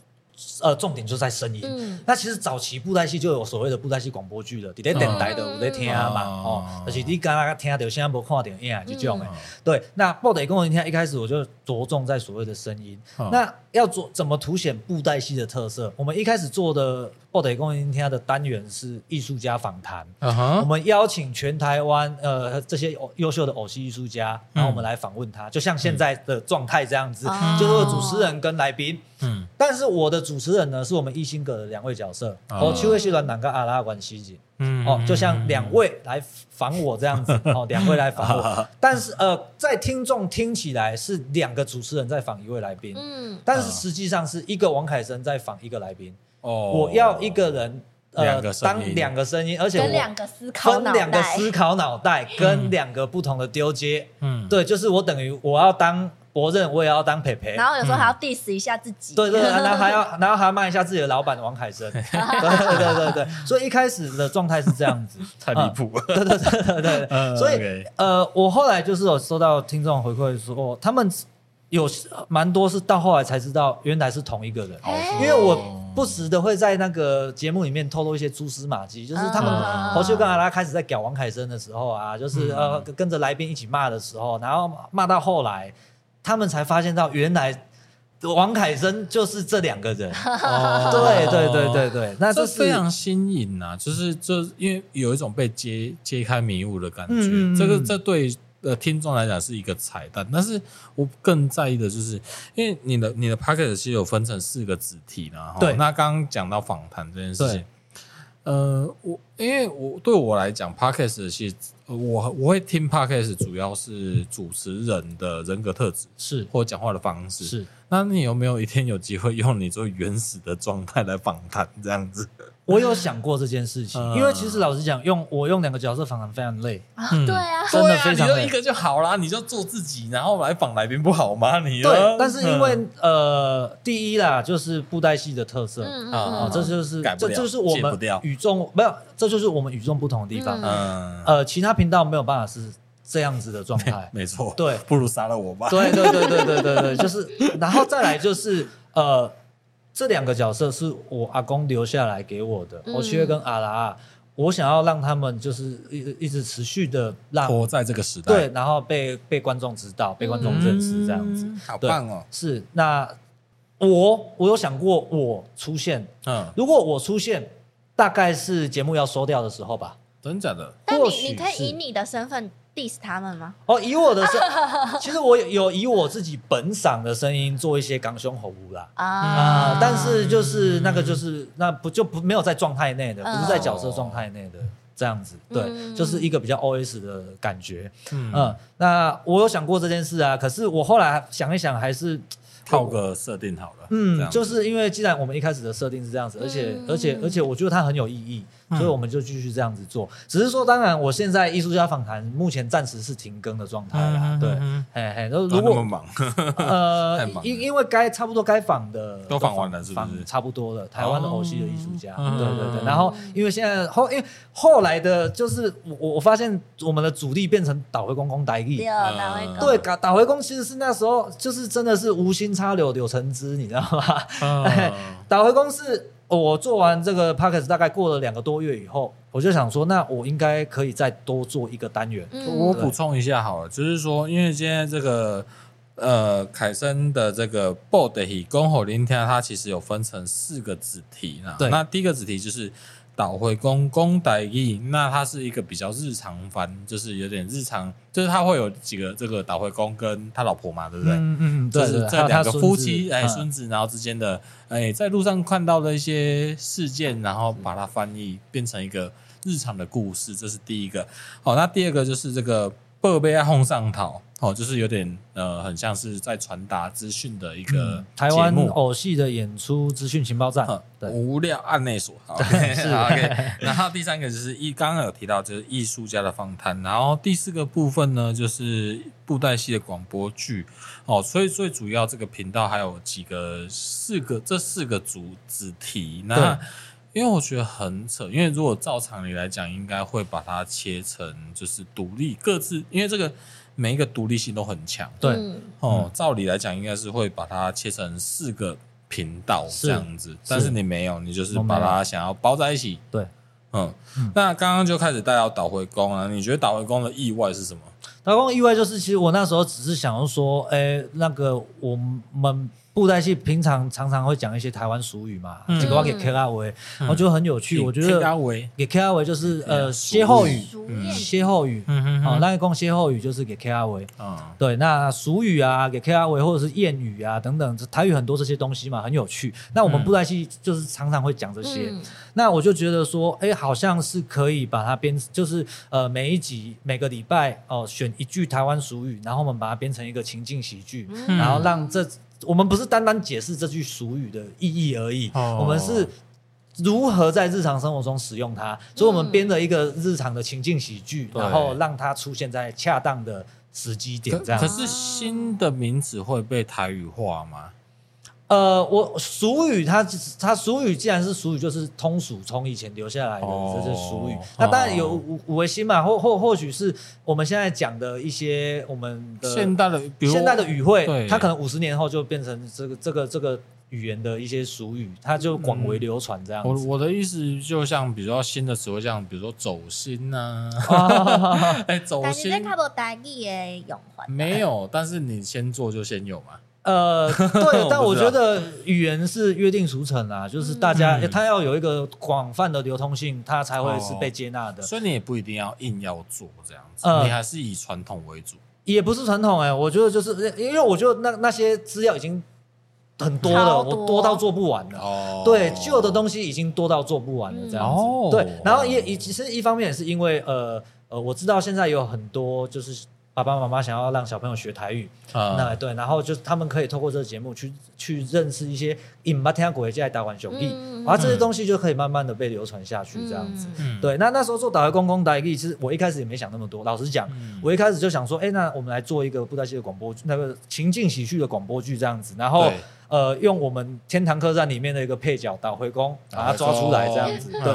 呃，重点就在声音。嗯、那其实早期布袋戏就有所谓的布袋戏广播剧了，在电台的有在听嘛，嗯、哦，就是你刚刚听到，现在无看到影就这种的。嗯、对，那布袋戏广播剧一开始我就着重在所谓的声音。嗯、那要做怎么凸显布袋戏的特色？我们一开始做的布袋戏广播剧的单元是艺术家访谈。嗯、我们邀请全台湾呃这些优秀的偶戏艺术家，然后我们来访问他，嗯、就像现在的状态这样子，嗯、就是主持人跟来宾。嗯，但是我的主持人呢，是我们一心阁的两位角色，哦，七位戏团长跟阿拉关系紧，嗯，哦，就像两位来访我这样子，<laughs> 哦，两位来访我，<laughs> 但是呃，在听众听起来是两个主持人在访一位来宾，嗯，但是实际上是一个王凯生在访一个来宾，哦，我要一个人呃当两个声音，而且我分两个思考脑袋跟两个不同的丢接，嗯，对，就是我等于我要当。博任，我也要当培培，然后有时候还要 diss 一下自己，对对，然后还要，<laughs> 然后还要骂一下自己的老板王凯生，<laughs> 对对对对，所以一开始的状态是这样子，<laughs> 太离谱。了，对对对对对，所以呃，我后来就是有收到听众回馈说，他们有蛮多是到后来才知道，原来是同一个人，因为我不时的会在那个节目里面透露一些蛛丝马迹，就是他们侯秀跟阿拉开始在屌王凯生的时候啊，就是呃跟着来宾一起骂的时候，然后骂到后来。他们才发现到，原来王凯生就是这两个人。<laughs> 哦，对对对对对，那这非常新颖呐，就是就因为有一种被揭揭开迷雾的感觉。嗯，这个这对呃听众来讲是一个彩蛋，但是我更在意的就是，因为你的你的 podcast 其实有分成四个子题，然后对，那刚刚讲到访谈这件事情。呃，我因为我对我来讲，Podcast 其实我我会听 Podcast，主要是主持人的人格特质是或讲话的方式是。那你有没有一天有机会用你最原始的状态来访谈这样子？我有想过这件事情，因为其实老实讲，用我用两个角色访谈非常累啊。对啊，真的非常累。你就一个就好啦，你就做自己，然后来访来宾不好吗？你对，但是因为呃，第一啦，就是布袋戏的特色啊，这就是这就是我们与众没有，这就是我们与众不同的地方。嗯，呃，其他频道没有办法是这样子的状态。<laughs> 没错，对，不如杀了我吧。对对对对对对对，就是，然后再来就是呃。这两个角色是我阿公留下来给我的，我去跟阿拉，我想要让他们就是一一直持续的让活在这个时代，对，然后被被观众知道，被观众认识这样子，嗯、好棒哦！是那我我有想过我出现，嗯，如果我出现，大概是节目要收掉的时候吧？真假的？但你你可以以你的身份。Diss 他们吗？哦，以我的声，<laughs> 其实我有以我自己本嗓的声音做一些港胸喉无啦。啊，但是就是那个就是那不就不没有在状态内的，不是在角色状态内的这样子，对，就是一个比较 OS 的感觉，嗯，那我有想过这件事啊，可是我后来想一想，还是套个设定好了，嗯，就是因为既然我们一开始的设定是这样子，而且而且而且我觉得它很有意义。所以我们就继续这样子做，只是说，当然，我现在艺术家访谈目前暂时是停更的状态啦。对，<laughs> 嘿嘿，如果呃，<laughs> 因因为该差不多该访的都访完了，是不是？差不多了。台湾的偶戏的艺术家，对对对。然后，因为现在后，因为后来的，就是我我发现我们的主力变成岛回公公台语。对，岛岛回公其实是那时候就是真的是无心插柳柳成枝，你知道吗？<laughs> 岛回公是。我做完这个 podcast 大概过了两个多月以后，我就想说，那我应该可以再多做一个单元。嗯、我补充一下好了，就是说，因为今天这个呃凯森的这个 body 公吼聆听，它其实有分成四个子题呢。对，那第一个子题就是。岛回公公台语，那它是一个比较日常番，就是有点日常，就是他会有几个这个岛回公跟他老婆嘛，对不对？嗯嗯，对，就是这两个夫妻哎孙子，然后之间的哎在路上看到的一些事件，然后把它翻译变成一个日常的故事，这是第一个。好，那第二个就是这个报备红上讨。哦，就是有点呃，很像是在传达资讯的一个，嗯、台湾偶戏的演出资讯情报站，嗯、对无料案内所。Okay, 是 OK。然后第三个就是一刚刚有提到，就是艺术家的访谈。然后第四个部分呢，就是布袋戏的广播剧。哦，所以最主要这个频道还有几个四个这四个主子题。那因为我觉得很扯，因为如果照常理来讲，应该会把它切成就是独立各自，因为这个。每一个独立性都很强，对。哦，照理来讲应该是会把它切成四个频道这样子，但是你没有，你就是把它想要包在一起，对，嗯，那刚刚就开始带到导回宫了，你觉得导回宫的意外是什么？导回公意外就是，其实我那时候只是想要说，哎，那个我们。布袋戏平常常常会讲一些台湾俗语嘛，这个话给 K R 维，我觉得很有趣。我觉得给 K R 维就是呃歇后语，歇后语，哦，那一共歇后语就是给 K R 维。对，那俗语啊，给 K R 维或者是谚语啊等等，台语很多这些东西嘛，很有趣。那我们布袋戏就是常常会讲这些，那我就觉得说，哎，好像是可以把它编，就是呃每一集每个礼拜哦选一句台湾俗语，然后我们把它编成一个情境喜剧，然后让这。我们不是单单解释这句俗语的意义而已，哦、我们是如何在日常生活中使用它。嗯、所以，我们编了一个日常的情境喜剧，对然后让它出现在恰当的时机点。这样，可是新的名字会被台语化吗？呃，我俗语它它俗语既然是俗语，就是通俗，从以前留下来的这些俗语。哦、那当然有五五维新嘛，或或或许是我们现在讲的一些我们的现代的比如现代的语汇，它可能五十年后就变成这个这个这个语言的一些俗语，它就广为流传这样子。我我的意思就像比如说新的词汇，像比如说走心呐，<laughs> 哎，走心。但是它代意的用法没有，但是你先做就先有嘛。呃，对，<laughs> 但我觉得语言是约定俗成啊，就是大家他要有一个广泛的流通性，它才会是被接纳的。所以你也不一定要硬要做这样子，你还是以传统为主。也不是传统哎，我觉得就是因为我觉得那那些资料已经很多了，我多到做不完了。哦，对，旧的东西已经多到做不完了，这样子。对，然后也也其实一方面也是因为呃呃，我知道现在有很多就是。爸爸妈妈想要让小朋友学台语，啊、那对，然后就是他们可以透过这个节目去去认识一些引巴天国在台湾兄弟，然后这些东西就可以慢慢的被流传下去，这样子。嗯、对，那那时候做导游公公台语，其实我一开始也没想那么多。老实讲，嗯、我一开始就想说，哎，那我们来做一个布袋戏的广播剧，那个情境喜剧的广播剧这样子，然后呃，用我们天堂客栈里面的一个配角导回公把他抓出来这样子，对。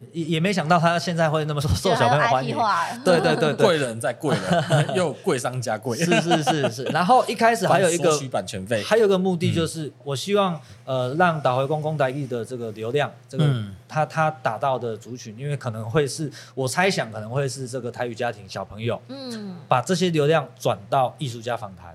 嗯也也没想到他现在会那么受受小朋友欢迎，<laughs> 对对对对，贵人在贵人，<laughs> 又贵商家贵，是是是是。然后一开始还有一个版权费，还有一个目的就是，我希望呃让导回公公台语的这个流量，这个他他打到的族群，因为可能会是我猜想可能会是这个台语家庭小朋友，嗯，把这些流量转到艺术家访谈。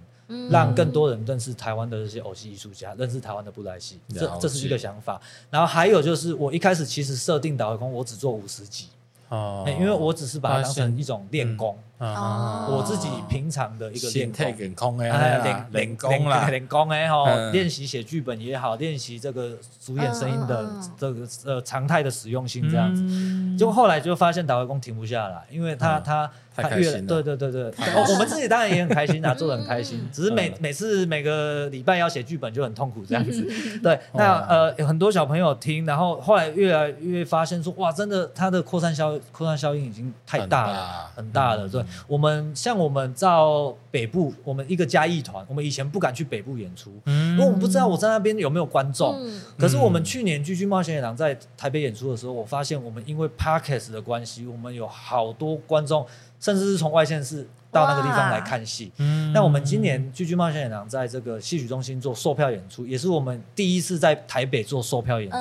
让更多人认识台湾的这些偶戏艺术家，认识台湾的布莱戏，这这是一个想法。然后还有就是，我一开始其实设定导游工，我只做五十集。哦，因为我只是把它当成一种练功，我自己平常的一个练功，练练功啦，练功哎吼，练习写剧本也好，练习这个主演声音的这个呃常态的使用性这样子。就后来就发现导回公停不下来，因为他他他越对对对对，我们自己当然也很开心啊，<laughs> 做的很开心，只是每每次每个礼拜要写剧本就很痛苦这样子。<laughs> 对，那呃有很多小朋友听，然后后来越来越发现说哇，真的他的扩散效。扩散效应已经太大了，很大了。对，我们像我们到北部，我们一个嘉义团，我们以前不敢去北部演出，因为我们不知道我在那边有没有观众。可是我们去年《巨巨冒险野狼》在台北演出的时候，我发现我们因为 Podcast 的关系，我们有好多观众，甚至是从外县市到那个地方来看戏。那我们今年《巨巨冒险野狼》在这个戏曲中心做售票演出，也是我们第一次在台北做售票演出。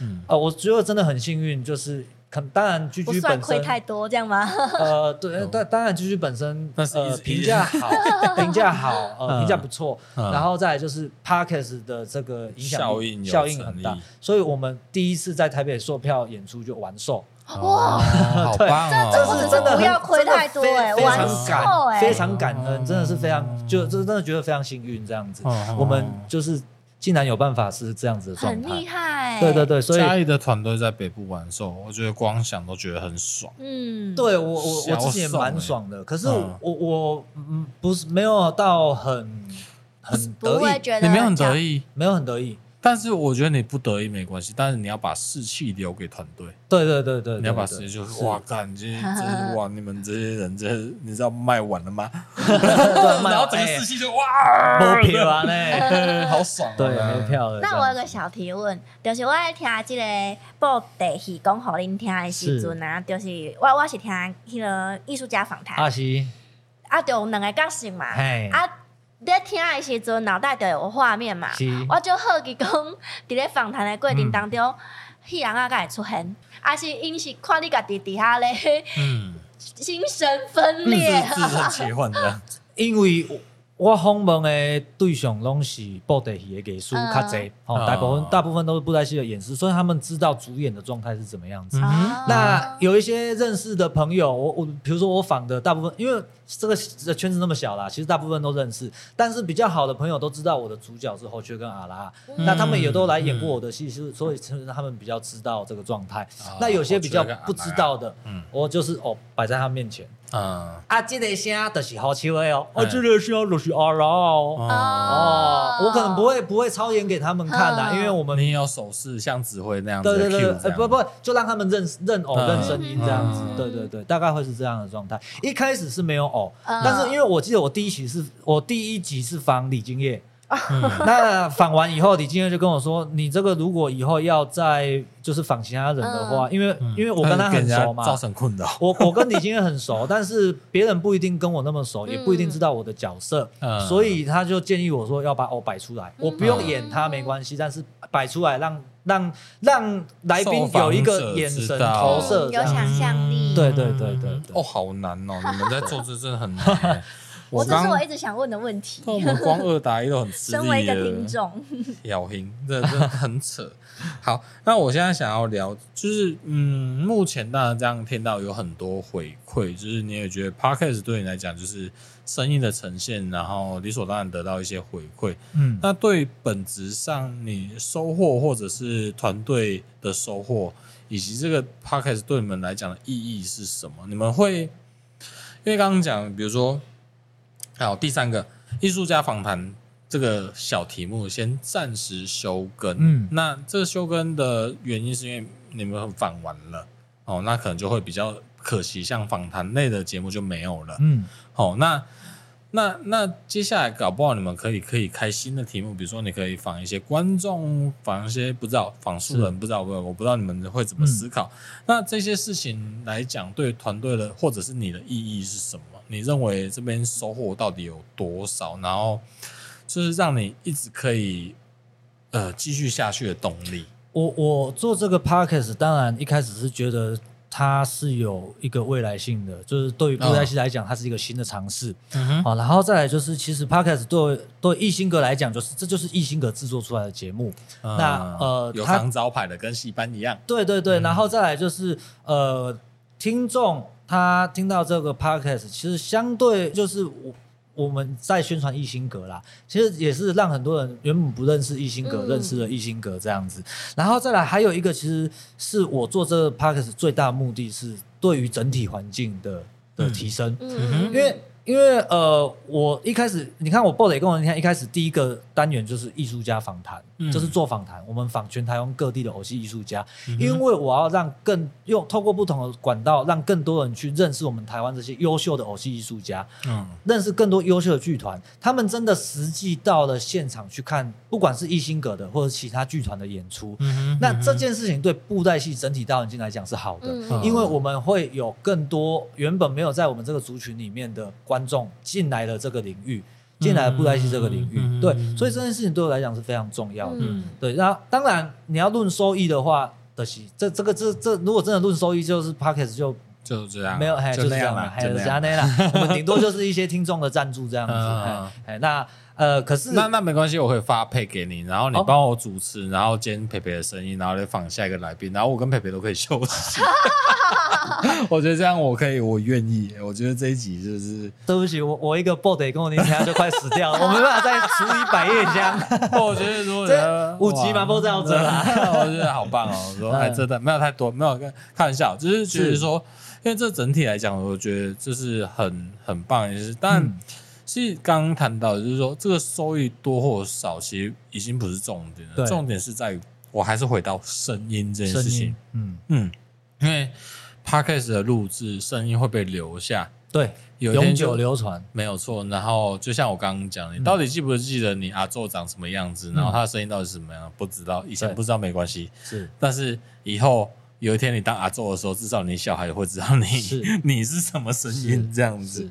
嗯，我觉得真的很幸运，就是。可当然居居本身亏太多这样吗？呃，对，当当然居居本身呃评价好，评价好，<laughs> 呃评价不错。然后再来就是 Parkes 的这个影响效应效应很大，所以我们第一次在台北售票演出就完售。哇，好棒哦！这是真的不要亏太多哎，非常感非常感恩，真的是非常就真真的觉得非常幸运这样子。我们就是。竟然有办法是这样子的状态，很厉害。对对对，所以嘉义的团队在北部玩的时候，我觉得光想都觉得很爽。嗯，对我我我自己也蛮爽的。可是我我嗯不是没有到很很得意，你没有很得意，没有很得意。但是我觉得你不得已没关系，但是你要把士气留给团队。对对对对，你要把士气就是 <laughs> 哇，干这这哇，你们这些人这你知道卖完了吗？<laughs> 然后整个士气就哇，没票啊呢，<laughs> 好爽。对，没票了。那我有个小提问，就是我在听这个布袋戏讲给恁听的时阵啊，就是我我是听迄个艺术家访谈。啊是。啊，就两个角色嘛。啊。在听的时阵，脑袋就有画面嘛。我就好奇讲，伫咧访谈的过程当中，迄人啊，敢会出现，还是因是看你家己伫遐咧，嗯，<laughs> 精神分裂，自然切换的。<laughs> 因为我访问的对象拢是布袋戏的艺术较侪，哦，大部分大部分都是布袋戏的演示，所以他们知道主演的状态是怎么样子。那有一些认识的朋友，我我比如说我访的大部分，因为。这个圈子那么小啦，其实大部分都认识，但是比较好的朋友都知道我的主角是侯爵跟阿拉，嗯、那他们也都来演过我的戏，是、嗯、所以其实他们比较知道这个状态。嗯、那有些比较不知道的，嗯，我就是哦摆在他面前，嗯，啊，这个声就是好笑的哦，啊，这个声就是阿拉哦，哦，我可能不会不会操演给他们看的，因为我们你有手势像指挥那样子，对对对，不不，就让他们认认偶认声音这样子，对对对，大概会是这样的状态。一开始是没有偶。但是因为我记得我第一期是我第一集是仿李金叶，那访完以后，李金月就跟我说：“你这个如果以后要再就是访其他人的话，因为因为我跟他很熟嘛，造成困扰。我我跟李金月很熟，但是别人不一定跟我那么熟，也不一定知道我的角色，所以他就建议我说要把我摆出来，我不用演他没关系，但是摆出来让让让来宾有一个眼神投射，有想象力。”对对对对，哦，好难哦！你们在做这真的很难。<laughs> <laughs> <laughs> 我这是我一直想问的问题。<laughs> 我们光二打一都很吃力。<laughs> 身为一个听众，咬音，这真的很扯。<laughs> 好，那我现在想要聊，就是嗯，目前大家这样听到有很多回馈，就是你也觉得 Podcast 对你来讲就是声音的呈现，然后理所当然得到一些回馈。嗯，那对本质上你收获或者是团队的收获，以及这个 Podcast 对你们来讲的意义是什么？你们会因为刚刚讲，比如说，好，第三个艺术家访谈。这个小题目先暂时休更，嗯，那这个休更的原因是因为你们访完了哦，那可能就会比较可惜，像访谈类的节目就没有了，嗯，好，那那那接下来搞不好你们可以可以开新的题目，比如说你可以访一些观众，访一些不知道访素人，不知道我我不知道你们会怎么思考，嗯，那这些事情来讲，对团队的或者是你的意义是什么？你认为这边收获到底有多少？然后。就是让你一直可以呃继续下去的动力。我我做这个 podcast，当然一开始是觉得它是有一个未来性的，就是对于布袋戏来讲，它是一个新的尝试。嗯哼。好，然后再来就是，其实 podcast 对对艺兴阁来讲，就是这就是艺兴阁制作出来的节目。嗯、那呃，有当招牌的，跟戏班一样。对对对，然后再来就是呃，听众他听到这个 podcast，其实相对就是我。我们在宣传一心阁啦，其实也是让很多人原本不认识一心阁，认识了一心阁这样子。然后再来还有一个，其实是我做这个 podcast 最大的目的是对于整体环境的的提升，因为。因为呃，我一开始你看我报的也跟我你看一开始第一个单元就是艺术家访谈，嗯、就是做访谈，我们访全台湾各地的偶戏艺术家，嗯、因为我要让更用透过不同的管道，让更多人去认识我们台湾这些优秀的偶戏艺术家，嗯，认识更多优秀的剧团，他们真的实际到了现场去看，不管是艺兴阁的或者其他剧团的演出，嗯，那这件事情对布袋戏整体大环境来讲是好的，嗯、因为我们会有更多原本没有在我们这个族群里面的。观众进来了这个领域，进来了布袋戏这个领域，嗯、对，所以这件事情对我来讲是非常重要的。嗯、对，那当然你要论收益的话，的是这这个这这如果真的论收益，就是 pocket 就就这样，没有，就这样了，还有加内了，我们顶多就是一些听众的赞助这样子。<laughs> 哎，那。呃，可是那那没关系，我会发配给你，然后你帮我主持，哦、然后兼培培的声音，然后再访下一个来宾，然后我跟培培都可以休息。<laughs> 我觉得这样我可以，我愿意。我觉得这一集就是对不起，我我一个 body 跟我听下就快死掉了，<laughs> 我没办法再处理百叶箱。我觉得如果这五集嘛，不这样子啦。我觉得好棒哦，我说还真的没有太多，没有跟开玩笑，就是觉得说，因为这整体来讲，我觉得就是很很棒，也是但。嗯其实刚刚谈到的就是说，这个收益多或少，其实已经不是重点了。重点是在于，我还是回到声音这件事情。嗯嗯，因为 Podcast 的录制，声音会被留下，对，有永久流传，没有错。然后就像我刚刚讲，你到底记不记得你阿祖长什么样子？嗯、然后他的声音到底是什么样？不知道，以前不知道没关系。是，但是以后。有一天你当阿祖的时候，至少你小孩会知道你是 <laughs> 你是什么声音这样子。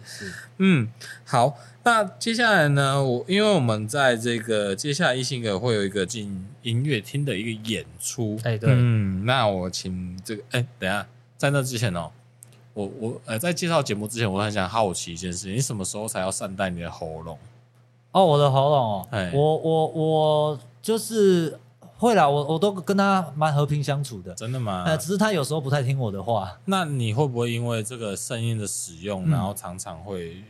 嗯，好。那接下来呢？我因为我们在这个接下来一星格会有一个进音乐厅的一个演出。哎，对。嗯，那我请这个哎，等一下，在那之前哦，我我呃，在介绍节目之前，我很想好奇一件事：你什么时候才要善待你的喉咙？哦，我的喉咙哦，哎，我我我就是。会啦，我我都跟他蛮和平相处的。真的吗？呃，只是他有时候不太听我的话。那你会不会因为这个声音的使用，嗯、然后常常会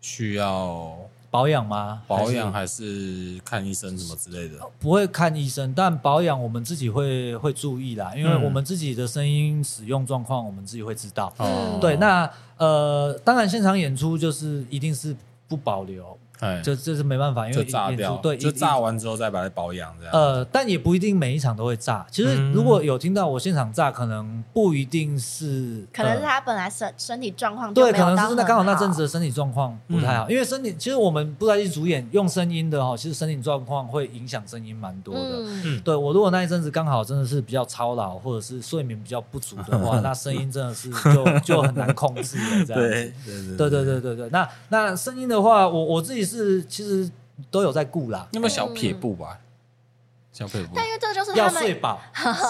需要保养吗？保养还是看医生什么之类的？不会看医生，但保养我们自己会会注意啦，因为我们自己的声音使用状况，我们自己会知道。嗯、对，那呃，当然现场演出就是一定是不保留。哎，就这是没办法，因为炸掉，对，就炸完之后再把它保养这样。呃，但也不一定每一场都会炸。其实如果有听到我现场炸，可能不一定是，可能是他本来身身体状况对，可能是那刚好那阵子的身体状况不太好。因为身体其实我们布袋戏主演用声音的哈，其实身体状况会影响声音蛮多的。嗯，对我如果那一阵子刚好真的是比较操劳，或者是睡眠比较不足的话，<laughs> 那声音真的是就就很难控制了这样子。<laughs> 对对对对对对，那那声音的话，我我自己。是，其实都有在顾啦。有没有小撇步吧？小撇步。但因为这就是他们要 <laughs> 睡饱，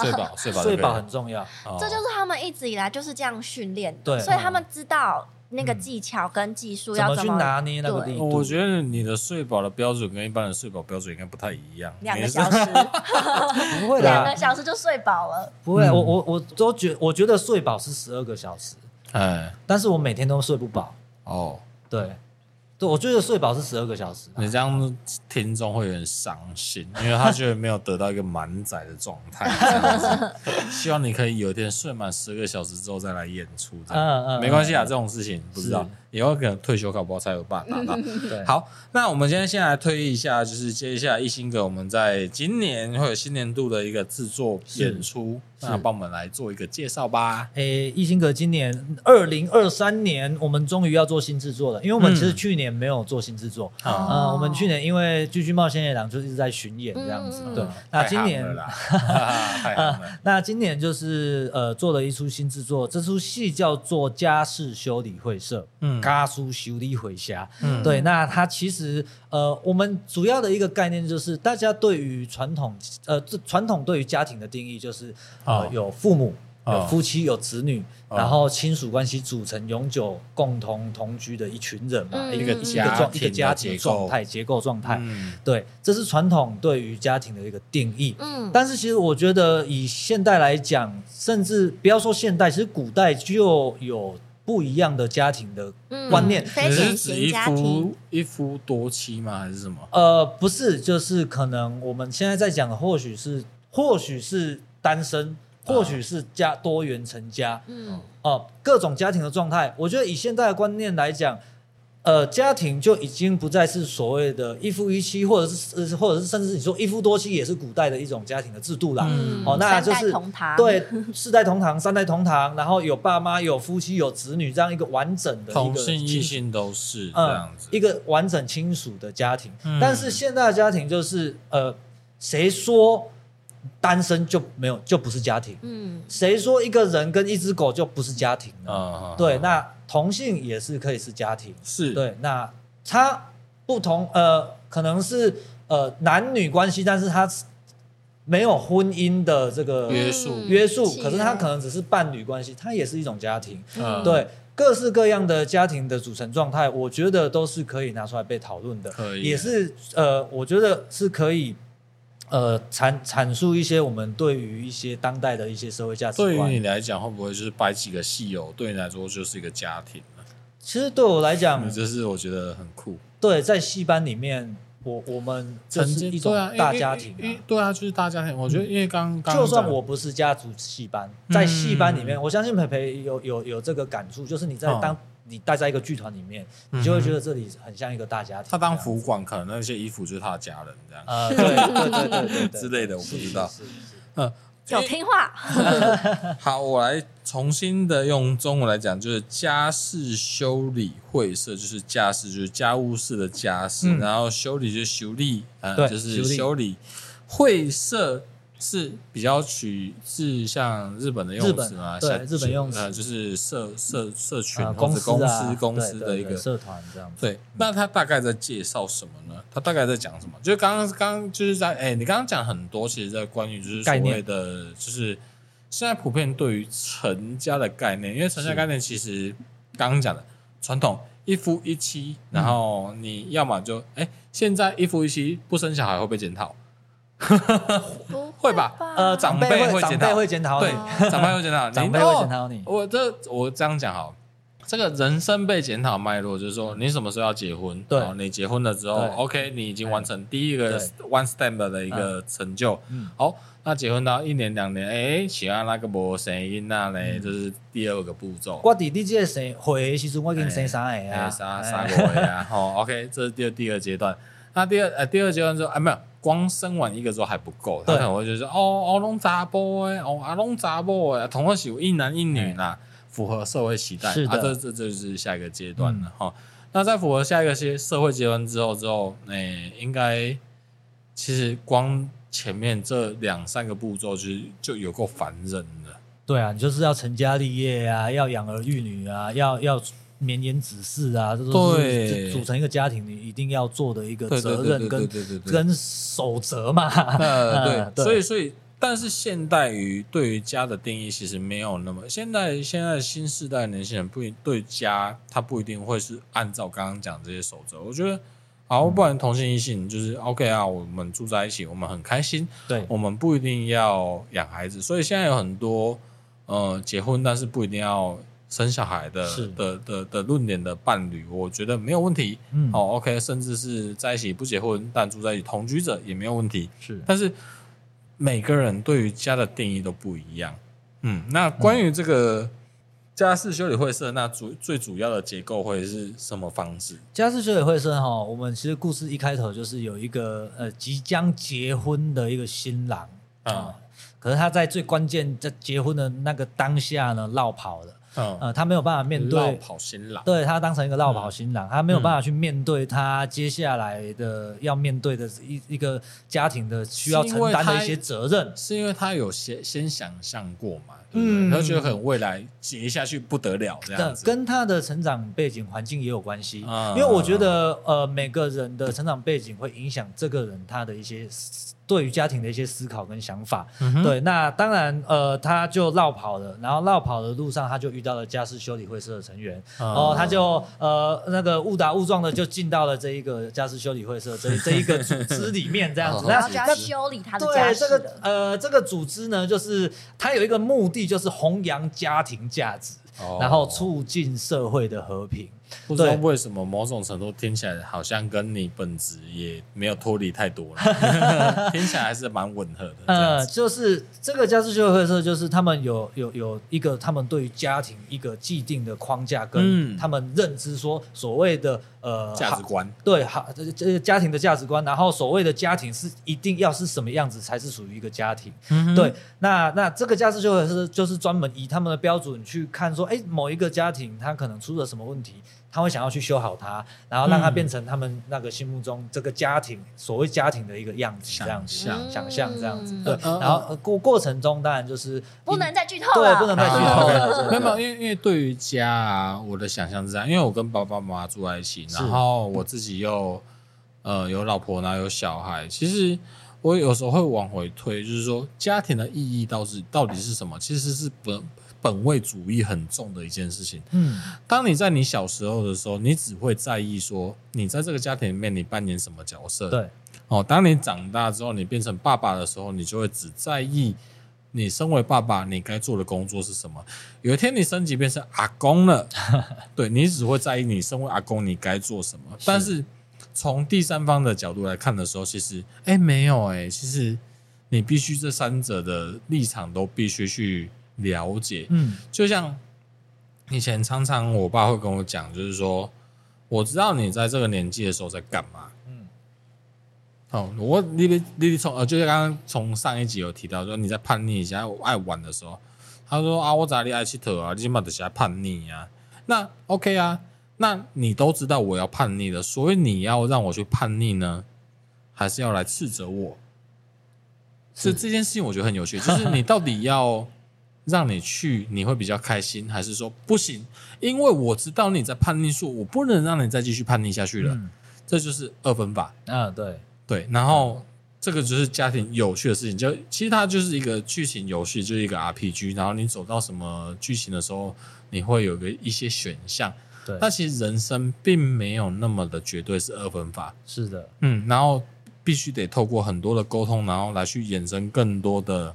睡饱，睡饱，睡饱很重要。这就是他们一直以来就是这样训练的，对，所以他们知道那个技巧跟技术要怎么去拿捏那个力度？我觉得你的睡饱的标准跟一般的睡饱标准应该不太一样。两个小时，<laughs> <laughs> 不会两个小时就睡饱了。不会，我我我都觉我觉得睡饱是十二个小时，哎，但是我每天都睡不饱。哦，对。对，我觉得睡饱是十二个小时。你这样听众会有点伤心，因为他觉得没有得到一个满载的状态。<laughs> 希望你可以有一天睡满十二个小时之后再来演出。嗯嗯，没关系啊，这种事情不知道。以后可能退休搞不好才有办法达到。对，好，那我们今天先来推一下，就是接一下来一星阁我们在今年会有新年度的一个制作演出，那帮我们来做一个介绍吧。诶，一星阁今年二零二三年，我们终于要做新制作了，因为我们其实去年没有做新制作。啊，我们去年因为《巨巨冒险野狼》就一直在巡演这样子。对，那今年，<laughs> 那今年就是呃做了一出新制作，这出戏叫做《家事修理会社》。嗯。家书修理回家，嗯，对，那它其实，呃，我们主要的一个概念就是，大家对于传统，呃，这传统对于家庭的定义就是，呃，有父母，有夫妻，有子女，然后亲属关系组成永久共同同居的一群人嘛，一个一个状一个家庭状态结构状态，对，这是传统对于家庭的一个定义。嗯，但是其实我觉得以现代来讲，甚至不要说现代，其实古代就有。不一样的家庭的观念，你是指一夫一夫多妻吗？还是什么？呃，不是，就是可能我们现在在讲的，或许是或许是单身，或许是家多元成家，嗯，哦、呃，各种家庭的状态。我觉得以现在的观念来讲。呃，家庭就已经不再是所谓的一夫一妻，或者是或者是甚至你说一夫多妻，也是古代的一种家庭的制度啦。嗯，哦，那就是对，<laughs> 四代同堂，三代同堂，然后有爸妈，有夫妻，有子女，这样一个完整的一个同性异性都是这样子，嗯，一个完整亲属的家庭。嗯，但是现在的家庭就是呃，谁说单身就没有就不是家庭？嗯，谁说一个人跟一只狗就不是家庭呢？啊，对，那。同性也是可以是家庭，是对。那他不同，呃，可能是呃男女关系，但是他没有婚姻的这个约束约束，可是他可能只是伴侣关系，他也是一种家庭。嗯，对，各式各样的家庭的组成状态，我觉得都是可以拿出来被讨论的，也是呃，我觉得是可以。呃，阐阐述一些我们对于一些当代的一些社会价值观。对于你来讲，会不会就是摆几个戏友，对你来说就是一个家庭呢？其实对我来讲，这是我觉得很酷。对，在戏班里面，我我们这是一种大家庭，对啊，就是大家庭。我觉得，因为刚刚就算我不是家族戏班，在戏班里面，我相信培培有有有这个感触，就是你在当。你待在一个剧团里面，你就会觉得这里很像一个大家庭。他当服管，可能那些衣服就是他的家人这样。呃，对对对对 <laughs> 之类的，我不知道。嗯，有听话。<laughs> 好，我来重新的用中文来讲，就是家事修理会社，就是家事就是家务事的家事，然后修理就是修理，呃，就是修理会社。是比较取是像日本的用词嘛？对，日本用词，呃，就是社社社群或者公司公司的一个社团这样子。对，那他大概在介绍什么呢？他大概在讲什么？就是刚刚刚就是在哎，你刚刚讲很多，其实在关于就是所谓的，就是现在普遍对于成家的概念，因为成家概念其实刚刚讲的传统一夫一妻，然后你要么就哎，现在一夫一妻不生小孩会被检讨。<laughs> 会吧，呃，长辈会长辈会检讨，对，长辈会检讨，长辈会检讨你。<laughs> 我这我这样讲好，这个人生被检讨脉络就是说，你什么时候要结婚？对，你结婚了之后，OK，你已经完成第一个 one step 的一个成就。好，那结婚到一年两年，哎，喜欢那个无生音那嘞，就是第二个步骤。我弟弟这个生会的时阵，我已经生三个啊，三三个啊，好，OK，这是第二第二阶段。那第二呃第二阶段之后，哎没有。光生完一个之后还不够，他可能会觉得说，哦哦，拢查甫诶，哦啊拢查甫诶，同样是有一男一女啦，符合社会期待，啊，这这这就是下一个阶段了哈。那在符合下一个些社会阶段之后之后，诶，应该其实光前面这两三个步骤就就有够烦人的。对啊，你就是要成家立业啊，要养儿育女啊，要要。绵延子嗣啊，这都是组成一个家庭，你一定要做的一个责任跟跟守则嘛。呃，对，<laughs> 所以所以但是现代于对于家的定义其实没有那么，现在现在新时代年轻人不对家，他不一定会是按照刚刚讲这些守则。我觉得，好，不然同性异性就是 OK 啊，我们住在一起，我们很开心。对，我们不一定要养孩子，所以现在有很多呃结婚，但是不一定要生小孩的的的的论点的伴侣，我觉得没有问题。嗯，好，OK，甚至是在一起不结婚但住在一起同居者也没有问题。是，但是。每个人对于家的定义都不一样，嗯，那关于这个家事修理会社，那主最主要的结构会是什么方式？家事修理会社哈，我们其实故事一开头就是有一个呃即将结婚的一个新郎啊，嗯，可是他在最关键在结婚的那个当下呢，落跑了。嗯、呃，他没有办法面对跑新郎，对他当成一个绕跑新郎，嗯、他没有办法去面对他接下来的要面对的一一个家庭的需要承担的一些责任，是因为他有先先想象过嘛，嗯，他觉得很未来接下去不得了这样子，跟他的成长背景环境也有关系，嗯、因为我觉得呃每个人的成长背景会影响这个人他的一些。对于家庭的一些思考跟想法，嗯、对，那当然，呃，他就绕跑了，然后绕跑的路上，他就遇到了家事修理会社的成员，然后、哦、他就呃那个误打误撞的就进到了这一个家事修理会社这这一个组织里面，这样子，然后就要修理他的家事。对，这个呃这个组织呢，就是他有一个目的，就是弘扬家庭价值，哦、然后促进社会的和平。不知道为什么，某种程度听起来好像跟你本质也没有脱离太多了，<laughs> 听起来还是蛮吻合的。呃，就是这个家事修理会社，就是他们有有有一个他们对于家庭一个既定的框架，跟他们认知说所谓的呃价值观，对，好，这个家庭的价值观，然后所谓的家庭是一定要是什么样子才是属于一个家庭？嗯，对，那那这个家事修理会社就是专门以他们的标准去看说，哎，某一个家庭他可能出了什么问题。他会想要去修好它，然后让它变成他们那个心目中这个家庭、嗯、所谓家庭的一个样子，这样子想想象这样子。嗯、对，然后过过程中当然就是不能再剧透了，对，不能再剧透了。没有，因为因为对于家啊，我的想象是这样，因为我跟爸爸妈妈住在一起，然后我自己又呃有老婆，然后有小孩。其实我有时候会往回推，就是说家庭的意义到底到底是什么？其实是不。本位主义很重的一件事情。嗯，当你在你小时候的时候，你只会在意说你在这个家庭里面你扮演什么角色。对。哦，当你长大之后，你变成爸爸的时候，你就会只在意你身为爸爸你该做的工作是什么。有一天你升级变成阿公了，<laughs> 对，你只会在意你身为阿公你该做什么。是。但是从第三方的角度来看的时候，其实哎没有哎，其实你必须这三者的立场都必须去。了解，嗯，就像以前常常我爸会跟我讲，就是说，我知道你在这个年纪的时候在干嘛，嗯，哦，我你你你从呃，就是刚刚从上一集有提到说你在叛逆一下爱玩的时候，他说啊，我咋你爱吃头啊，你起码得先叛逆啊，那 OK 啊，那你都知道我要叛逆了，所以你要让我去叛逆呢，还是要来斥责我？是。这件事情我觉得很有趣，就是你到底要。让你去，你会比较开心，还是说不行？因为我知道你在叛逆，说我不能让你再继续叛逆下去了。嗯、这就是二分法。啊，对对。然后、嗯、这个就是家庭有趣的事情，就其实它就是一个剧情游戏，就是一个 RPG。然后你走到什么剧情的时候，你会有个一些选项。对。但其实人生并没有那么的绝对是二分法。是的。嗯，然后必须得透过很多的沟通，然后来去衍生更多的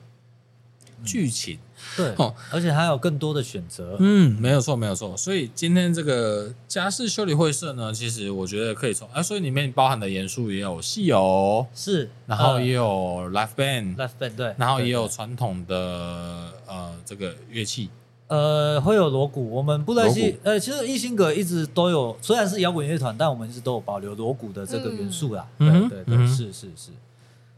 剧情。嗯对，哦，而且还有更多的选择。嗯，没有错，没有错。所以今天这个家事修理会社呢，其实我觉得可以从啊，所以里面包含的元素也有戏游，是，然后也有 l i f e band，l i f e band 对，然后也有传统的呃这个乐器，呃，会有锣鼓。我们布袋戏，呃，其实艺兴阁一直都有，虽然是摇滚乐团，但我们一直都有保留锣鼓的这个元素啦。嗯，对对对，是是是，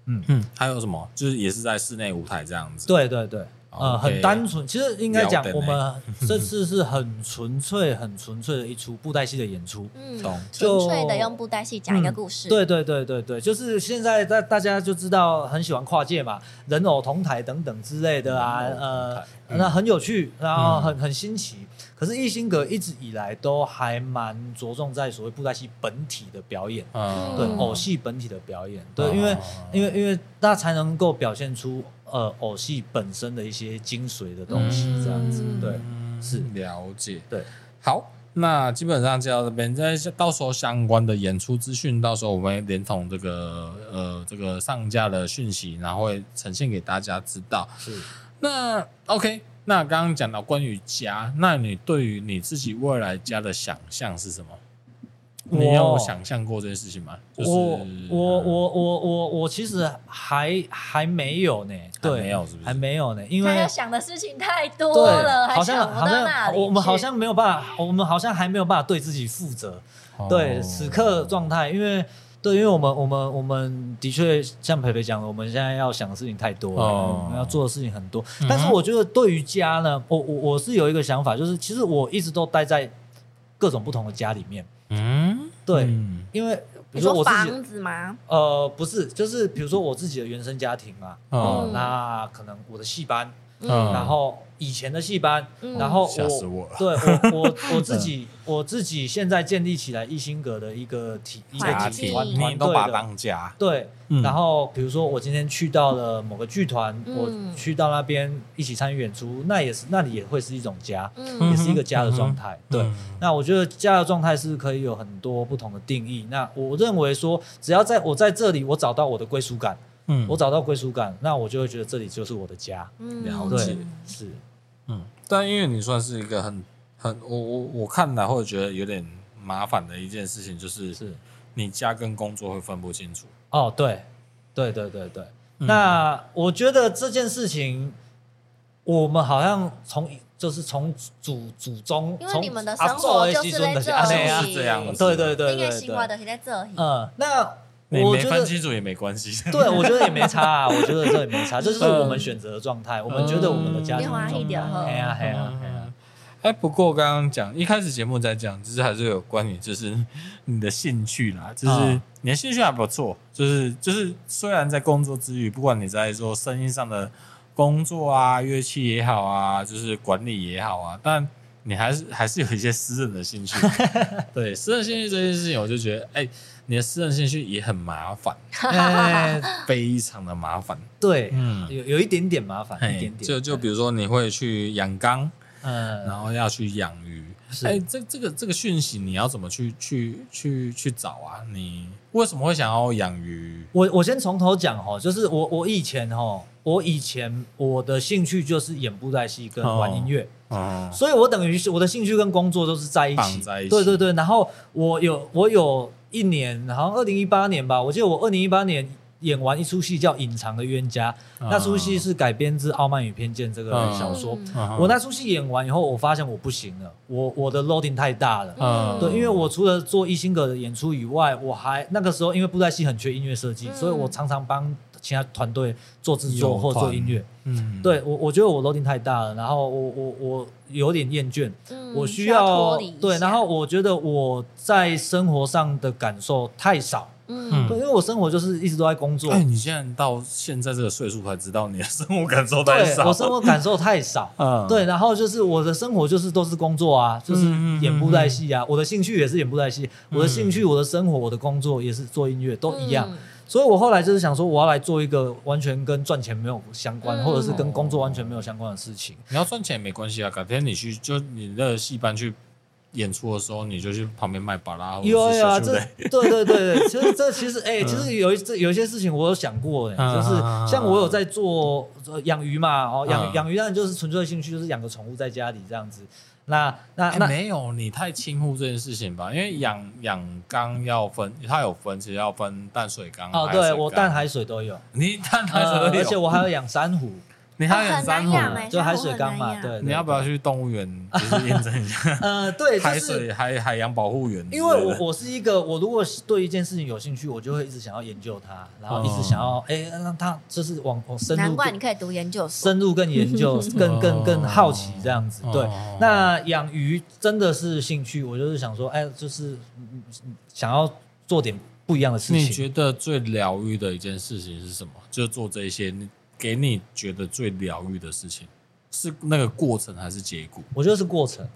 嗯嗯，还有什么？就是也是在室内舞台这样子。对对对。呃，很单纯，其实应该讲，我们这次是很纯粹、很纯粹的一出布袋戏的演出。嗯，纯粹的用布袋戏讲一个故事。对对对对对，就是现在大大家就知道很喜欢跨界嘛，人偶同台等等之类的啊，呃，那很有趣，然后很很新奇。可是艺兴阁一直以来都还蛮着重在所谓布袋戏本体的表演，嗯对，偶戏本体的表演，对，因为因为因为大家才能够表现出。呃偶戏本身的一些精髓的东西，这样子，嗯、对，是了解，对，好。那基本上就到这边，在到时候相关的演出资讯，到时候我们会连同这个呃这个上架的讯息，然后会呈现给大家知道。是。那 OK，那刚刚讲到关于家，那你对于你自己未来家的想象是什么？你有想象过这件事情吗？就是、我我我我我我其实还还没有呢，对，没有是不是？还没有呢，因为要想的事情太多了，好像好像我们好像没有办法，我们好像还没有办法对自己负责。哦、对此刻状态，因为对，因为我们我们我们的确像培培讲的，我们现在要想的事情太多了，哦、我们要做的事情很多。嗯、但是我觉得对于家呢，我我我是有一个想法，就是其实我一直都待在各种不同的家里面。嗯，对，嗯、因为比如说我自己房子吗？呃，不是，就是比如说我自己的原生家庭嘛，哦、嗯，那可能我的戏班，嗯，然后。以前的戏班，然后我 <laughs> 对我我我自己我自己现在建立起来艺兴阁的一个体一个体团团队的。当家对，然后比如说我今天去到了某个剧团，我去到那边一起参与演出，那也是那里也会是一种家，也是一个家的状态。对，那我觉得家的状态是可以有很多不同的定义。那我认为说，只要在我在这里，我找到我的归属感。嗯，我找到归属感，那我就会觉得这里就是我的家。嗯，了解，是，嗯，但因为你算是一个很很我我我看来会觉得有点麻烦的一件事情，就是是。你家跟工作会分不清楚。哦，对，对对对对。嗯、那我觉得这件事情，我们好像从就是从祖祖宗，因为你们的生活就是在这里，是这样，对对对对，因为生活的是在这里。嗯，那。我觉得分清楚也没关系。对，我觉得也没差啊。我觉得这也没差，这就是我们选择的状态。我们觉得我们的家庭状态。对啊，对啊，对啊。哎，不过刚刚讲一开始节目在讲，就是还是有关于就是 <laughs> 你的兴趣啦，就是你的兴趣还不错。就是就是虽然在工作之余，不管你在做生意上的工作啊，乐器也好啊，就是管理也好啊，但你还是还是有一些私人的兴趣。<laughs> 对，私人兴趣这件事情，我就觉得哎。你的私人兴趣也很麻烦，非常的麻烦。对，嗯，有有一点点麻烦，一点点。就就比如说，你会去养缸，嗯，然后要去养鱼。哎，这这个这个讯息你要怎么去去去去找啊？你为什么会想要养鱼？我我先从头讲哈，就是我我以前哈，我以前我的兴趣就是演布袋戏跟玩音乐，哦，所以我等于是我的兴趣跟工作都是在一起，在一起。对对对，然后我有我有。一年，好像二零一八年吧，我记得我二零一八年演完一出戏叫《隐藏的冤家》，那出戏是改编自《傲慢与偏见》这个小说。我那出戏演完以后，我发现我不行了，我我的 loading 太大了。嗯，对，因为我除了做一星格的演出以外，我还那个时候因为布袋戏很缺音乐设计，所以我常常帮其他团队做制作或做音乐。嗯，对我我觉得我 loading 太大了，然后我我我。有点厌倦，嗯我需要对，然后我觉得我在生活上的感受太少，嗯，对，因为我生活就是一直都在工作。哎，你现在到现在这个岁数才知道你的生活感受太少，我生活感受太少，<laughs> 嗯，对，然后就是我的生活就是都是工作啊，就是演布袋戏啊，我的兴趣也是演布袋戏，我的兴趣、我的生活、我的工作也是做音乐，都一样。所以我后来就是想说，我要来做一个完全跟赚钱没有相关，或者是跟工作完全没有相关的事情。你要赚钱也没关系啊，改天你去就你的戏班去演出的时候，你就去旁边卖巴拉。有啊，这对对对对，其实这其实哎，<laughs> 其实有一这有一些事情我有想过哎，就是像我有在做养鱼嘛，哦养养鱼当然就是纯粹的兴趣，就是养个宠物在家里这样子。那那那没有，你太轻忽这件事情吧？因为养养缸要分，它有分，其实要分淡水缸。哦，对，我淡海水都有。你淡海水都有，而且我还要养珊瑚。你还要养珊瑚，就海水缸嘛？对。你要不要去动物园，就是验证一下？<laughs> 呃，对，海水海海洋保护园。因为我我是一个，我如果对一件事情有兴趣，我就会一直想要研究它，然后一直想要哎让它就是往往深入。难怪你可以读研究深入更研究，<laughs> 更更更好奇这样子。对，那养鱼真的是兴趣，我就是想说，哎，就是想要做点不一样的事情。你觉得最疗愈的一件事情是什么？就做这些。给你觉得最疗愈的事情是那个过程还是结果？我觉得是过程。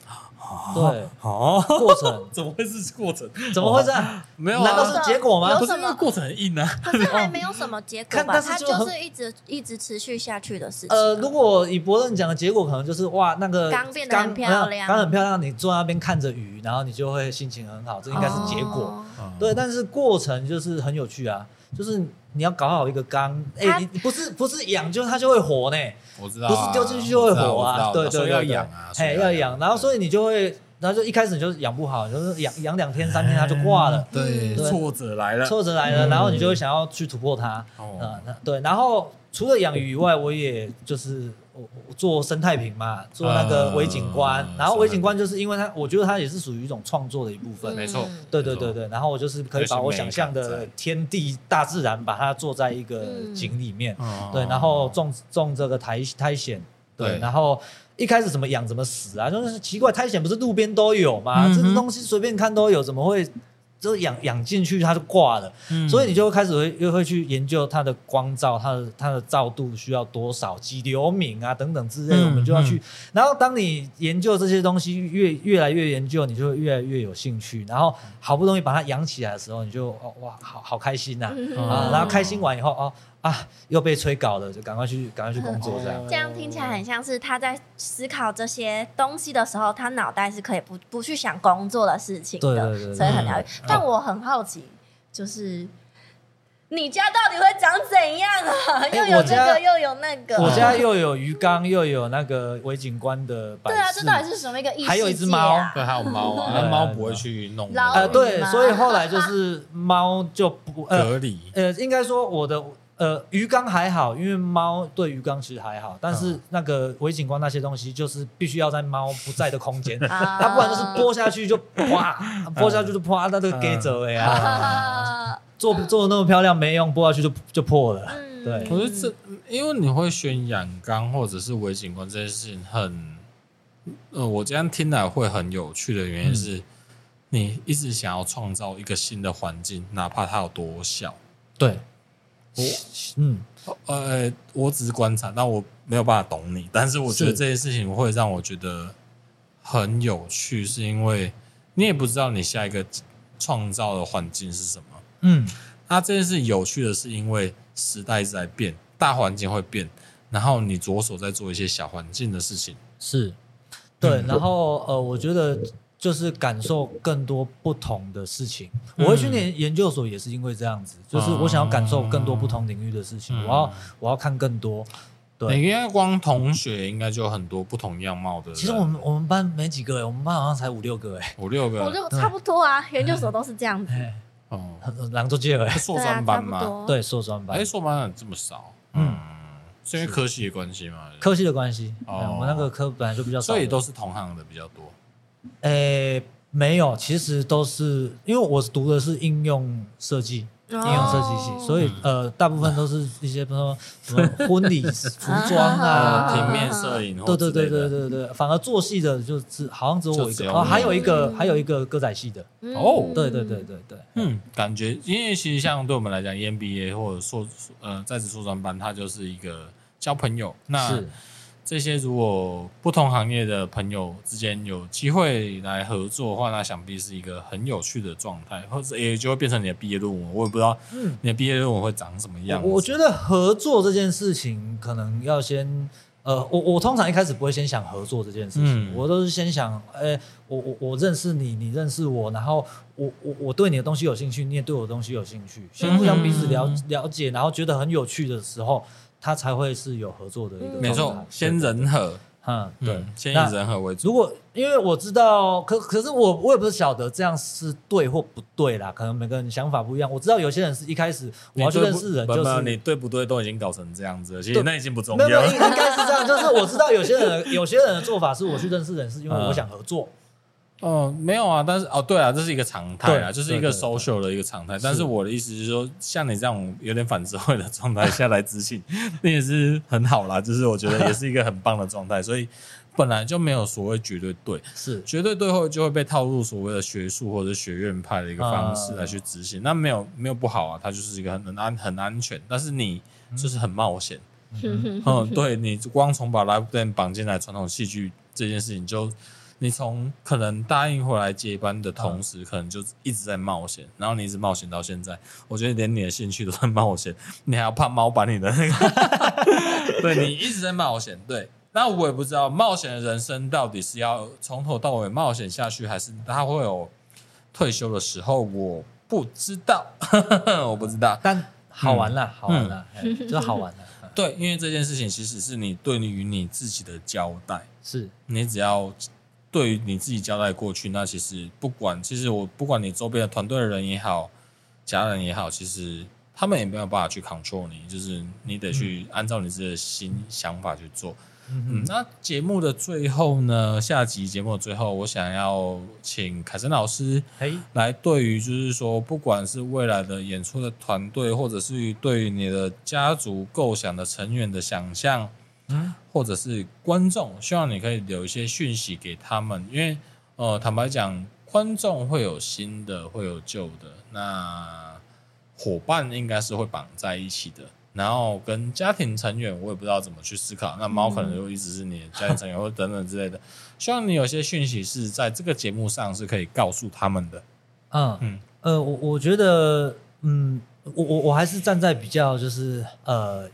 对，哦，过程 <laughs> 怎么会是过程？怎么会这样？没有，难道是结果吗？不是，那个过程很硬啊。可是还没有什么结果吧？它就是一直一直持续下去的事情。呃，如果以伯乐讲的结果，可能就是哇，那个缸变得很漂亮，刚很漂亮，你坐在那边看着鱼，然后你就会心情很好，这应该是结果。对，但是过程就是很有趣啊，就是你要搞好一个缸，哎，你不是不是养就它就会活呢。我知道，不是丢进去就会活啊，对对，要养啊，哎，要养，然后所以你就会。然后就一开始你就养不好，就是养养两天三天它就挂了，对，挫折来了，挫折来了，然后你就会想要去突破它，嗯，对。然后除了养鱼以外，我也就是我做生态瓶嘛，做那个微景观。然后微景观就是因为它，我觉得它也是属于一种创作的一部分，没错，对对对对。然后我就是可以把我想象的天地大自然，把它做在一个景里面，对，然后种种这个苔苔藓，对，然后。一开始怎么养怎么死啊？就是奇怪，苔藓不是路边都有吗？嗯、这个东西随便看都有，怎么会就养养进去它就挂了？嗯、所以你就开始会又会去研究它的光照，它的它的照度需要多少，几流明啊等等之类的，我们就要去。嗯、然后当你研究这些东西越越来越研究，你就会越来越有兴趣。然后好不容易把它养起来的时候，你就哦哇，好好开心呐啊！嗯、啊然后开心完以后哦。啊，又被催稿了，就赶快去，赶快去工作，<laughs> 这样。这样听起来很像是他在思考这些东西的时候，他脑袋是可以不不去想工作的事情的，对对对，所以很疗愈。但我很好奇，就是你家到底会长怎样啊？又有这个，又有那个。我家又有鱼缸，又有那个微景观的摆。对啊，这到底是什么一个意思？还有一只猫，对，还有猫啊，那猫不会去弄。呃，对，所以后来就是猫就不隔离。呃，应该说我的。呃，鱼缸还好，因为猫对鱼缸其实还好，但是那个微景观那些东西，就是必须要在猫不在的空间，<laughs> 它不然就是拨下去就啪，拨下去就啪，那这个给走了呀。<laughs> 做做的那么漂亮没用，拨下去就就破了。对，可是这因为你会选养缸或者是微景观这件事情很，呃，我这样听来会很有趣的原因是，你一直想要创造一个新的环境，哪怕它有多小。对。我嗯呃，我只是观察，但我没有办法懂你。但是我觉得这件事情会让我觉得很有趣，是因为你也不知道你下一个创造的环境是什么。嗯，那这件事有趣的是，因为时代在变，大环境会变，然后你着手在做一些小环境的事情。是，对。然后呃，我觉得。就是感受更多不同的事情。我会去念研究所，也是因为这样子，就是我想要感受更多不同领域的事情。我要我要看更多。对，应该光同学应该就有很多不同样貌的。其实我们我们班没几个哎，我们班好像才五六个哎，五六个，我就差不多啊。研究所都是这样子。哦，两周届哎，硕专班嘛，对，硕专班。哎，硕班怎么这么少？嗯，是因为科系的关系吗？科系的关系。哦，我们那个科本来就比较少，所以都是同行的比较多。诶，没有，其实都是因为我读的是应用设计，应用设计系，所以呃，大部分都是一些比如说什么婚礼 <laughs> 服装啊、平面摄影，对对对对对对，反而做戏的就是好像只有我一个，哦，还有一个还有一个歌仔戏的，哦，对对对对对，嗯，感觉因为其实像对我们来讲，EMBA 或者硕呃在职硕专班，它就是一个交朋友，那。这些如果不同行业的朋友之间有机会来合作的话，那想必是一个很有趣的状态，或者也就会变成你的毕业论文。我也不知道，你的毕业论文会长什么样。我觉得合作这件事情，可能要先，呃，我我通常一开始不会先想合作这件事情，我都是先想，哎，我我我认识你，你认识我，然后我我我对你的东西有兴趣，你也对我的东西有兴趣，先互相彼此了了解，然后觉得很有趣的时候。他才会是有合作的一个，没错，先人和，嗯，对，先以人和为主。如果因为我知道，可可是我我也不是晓得这样是对或不对啦，可能每个人想法不一样。我知道有些人是一开始我要去认识人，就是你对不对都已经搞成这样子了，其实那已经不重要。应该是这样，就是我知道有些人有些人的做法是我去认识人是因为我想合作。哦，没有啊，但是哦，对啊，这是一个常态啊，就是一个 social 的一个常态。但是我的意思是说，像你这样有点反社会的状态下来执行，那也是很好啦。<laughs> 就是我觉得也是一个很棒的状态。所以本来就没有所谓绝对对，是绝对对后就会被套入所谓的学术或者学院派的一个方式来去执行。那没有没有不好啊，它就是一个很安很安全。但是你就是很冒险，嗯，对你光从把 live band 绑进来传统戏剧这件事情就。你从可能答应回来接班的同时，嗯、可能就一直在冒险，然后你一直冒险到现在，我觉得连你的兴趣都在冒险，你还要怕猫把你的那个，<laughs> 对，你一直在冒险，对。那我也不知道冒险的人生到底是要从头到尾冒险下去，还是他会有退休的时候？我不知道，<laughs> 我不知道，但好玩了，嗯、好玩了，就、是、好玩了。<laughs> 对，因为这件事情其实是你对于你自己的交代，是你只要对于你自己交代过去，那其实不管，其实我不管你周边的团队的人也好，家人也好，其实他们也没有办法去 control 你，就是你得去按照你自己的新想法去做。嗯，那节目的最后呢？下集节目的最后，我想要请凯森老师来对于就是说，不管是未来的演出的团队，或者是对于你的家族构想的成员的想象，嗯，或者是观众，希望你可以留一些讯息给他们，因为呃，坦白讲，观众会有新的，会有旧的，那伙伴应该是会绑在一起的。然后跟家庭成员，我也不知道怎么去思考。那猫可能就一直是你的家庭成员，或者等等之类的。希望你有些讯息是在这个节目上是可以告诉他们的。嗯嗯呃，我我觉得，嗯，我我我还是站在比较就是呃，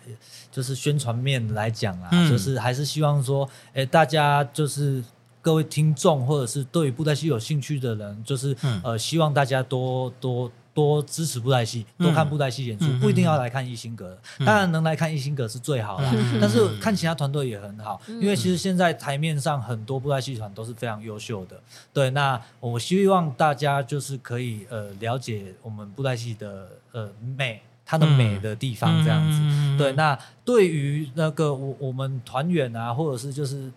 就是宣传面来讲啊，嗯、就是还是希望说，哎，大家就是各位听众，或者是对于布袋戏有兴趣的人，就是、嗯、呃，希望大家多多。多支持布袋戏，多看布袋戏演出，嗯、不一定要来看一星阁，嗯、当然能来看一星阁是最好的，嗯、但是看其他团队也很好，嗯、因为其实现在台面上很多布袋戏团都是非常优秀的。对，那我希望大家就是可以呃了解我们布袋戏的呃美，它的美的地方这样子。嗯、对，那对于那个我我们团员啊，或者是就是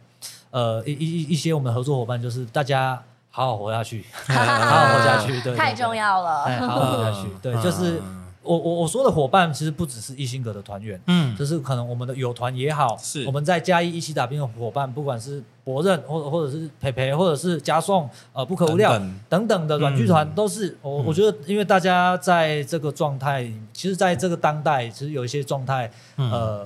呃一一一些我们合作伙伴，就是大家。好好活下去，<laughs> 好好活下去，对，太重要了。哎，好好活下去，对，就是我我我说的伙伴，其实不只是一心阁的团员，嗯，就是可能我们的友团也好，是。我们在嘉义一起打拼的伙伴，不管是博任或者或者是培培，或者是嘉颂，呃，不可无料等等的软剧团，都是。我我觉得，因为大家在这个状态，其实在这个当代，其实有一些状态，呃，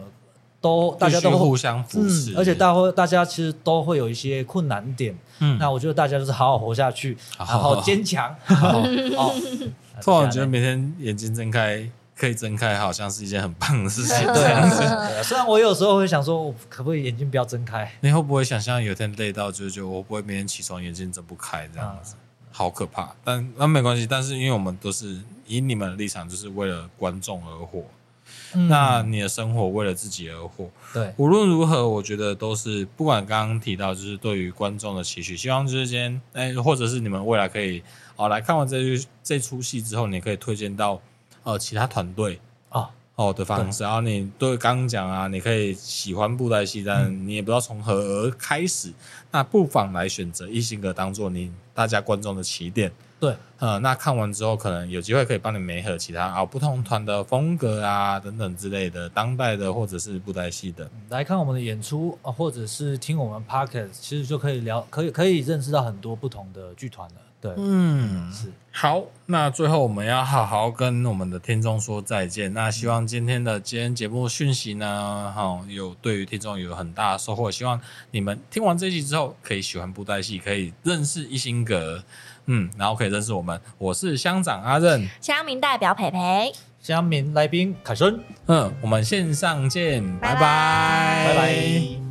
都大家都互相扶持，而且大会大家其实都会有一些困难点。嗯，那我觉得大家就是好好活下去，好好坚强。哦，<laughs> 突然觉得每天眼睛睁开可以睁开，好像是一件很棒的事情。对啊，虽然我有时候会想说，我可不可以眼睛不要睁开？你会不会想象有一天累到，就是觉得我不会每天起床眼睛睁不开这样子？好可怕。但那没关系，但是因为我们都是以你们的立场，就是为了观众而活。嗯、那你的生活为了自己而活，对，无论如何，我觉得都是不管刚刚提到，就是对于观众的期许，希望之间，哎，或者是你们未来可以哦来看完这这出戏之后，你可以推荐到呃其他团队啊哦的方式，对然后你对刚刚讲啊，你可以喜欢布袋戏，但你也不知道从何而开始，嗯、那不妨来选择一心阁当做你大家观众的起点。对，呃，那看完之后，可能有机会可以帮你媒合其他啊不同团的风格啊等等之类的，当代的或者是布袋戏的，来看我们的演出啊，或者是听我们 podcast，其实就可以聊，可以可以认识到很多不同的剧团了。对，嗯，是。好，那最后我们要好好跟我们的听众说再见。那希望今天的今天节目讯息呢，哈、哦，有对于听众有很大的收获。希望你们听完这集之后，可以喜欢布袋戏，可以认识一心阁。嗯，然后可以认识我们，我是乡长阿任，乡民代表培培，乡民来宾凯森，嗯，我们线上见，拜拜，拜拜。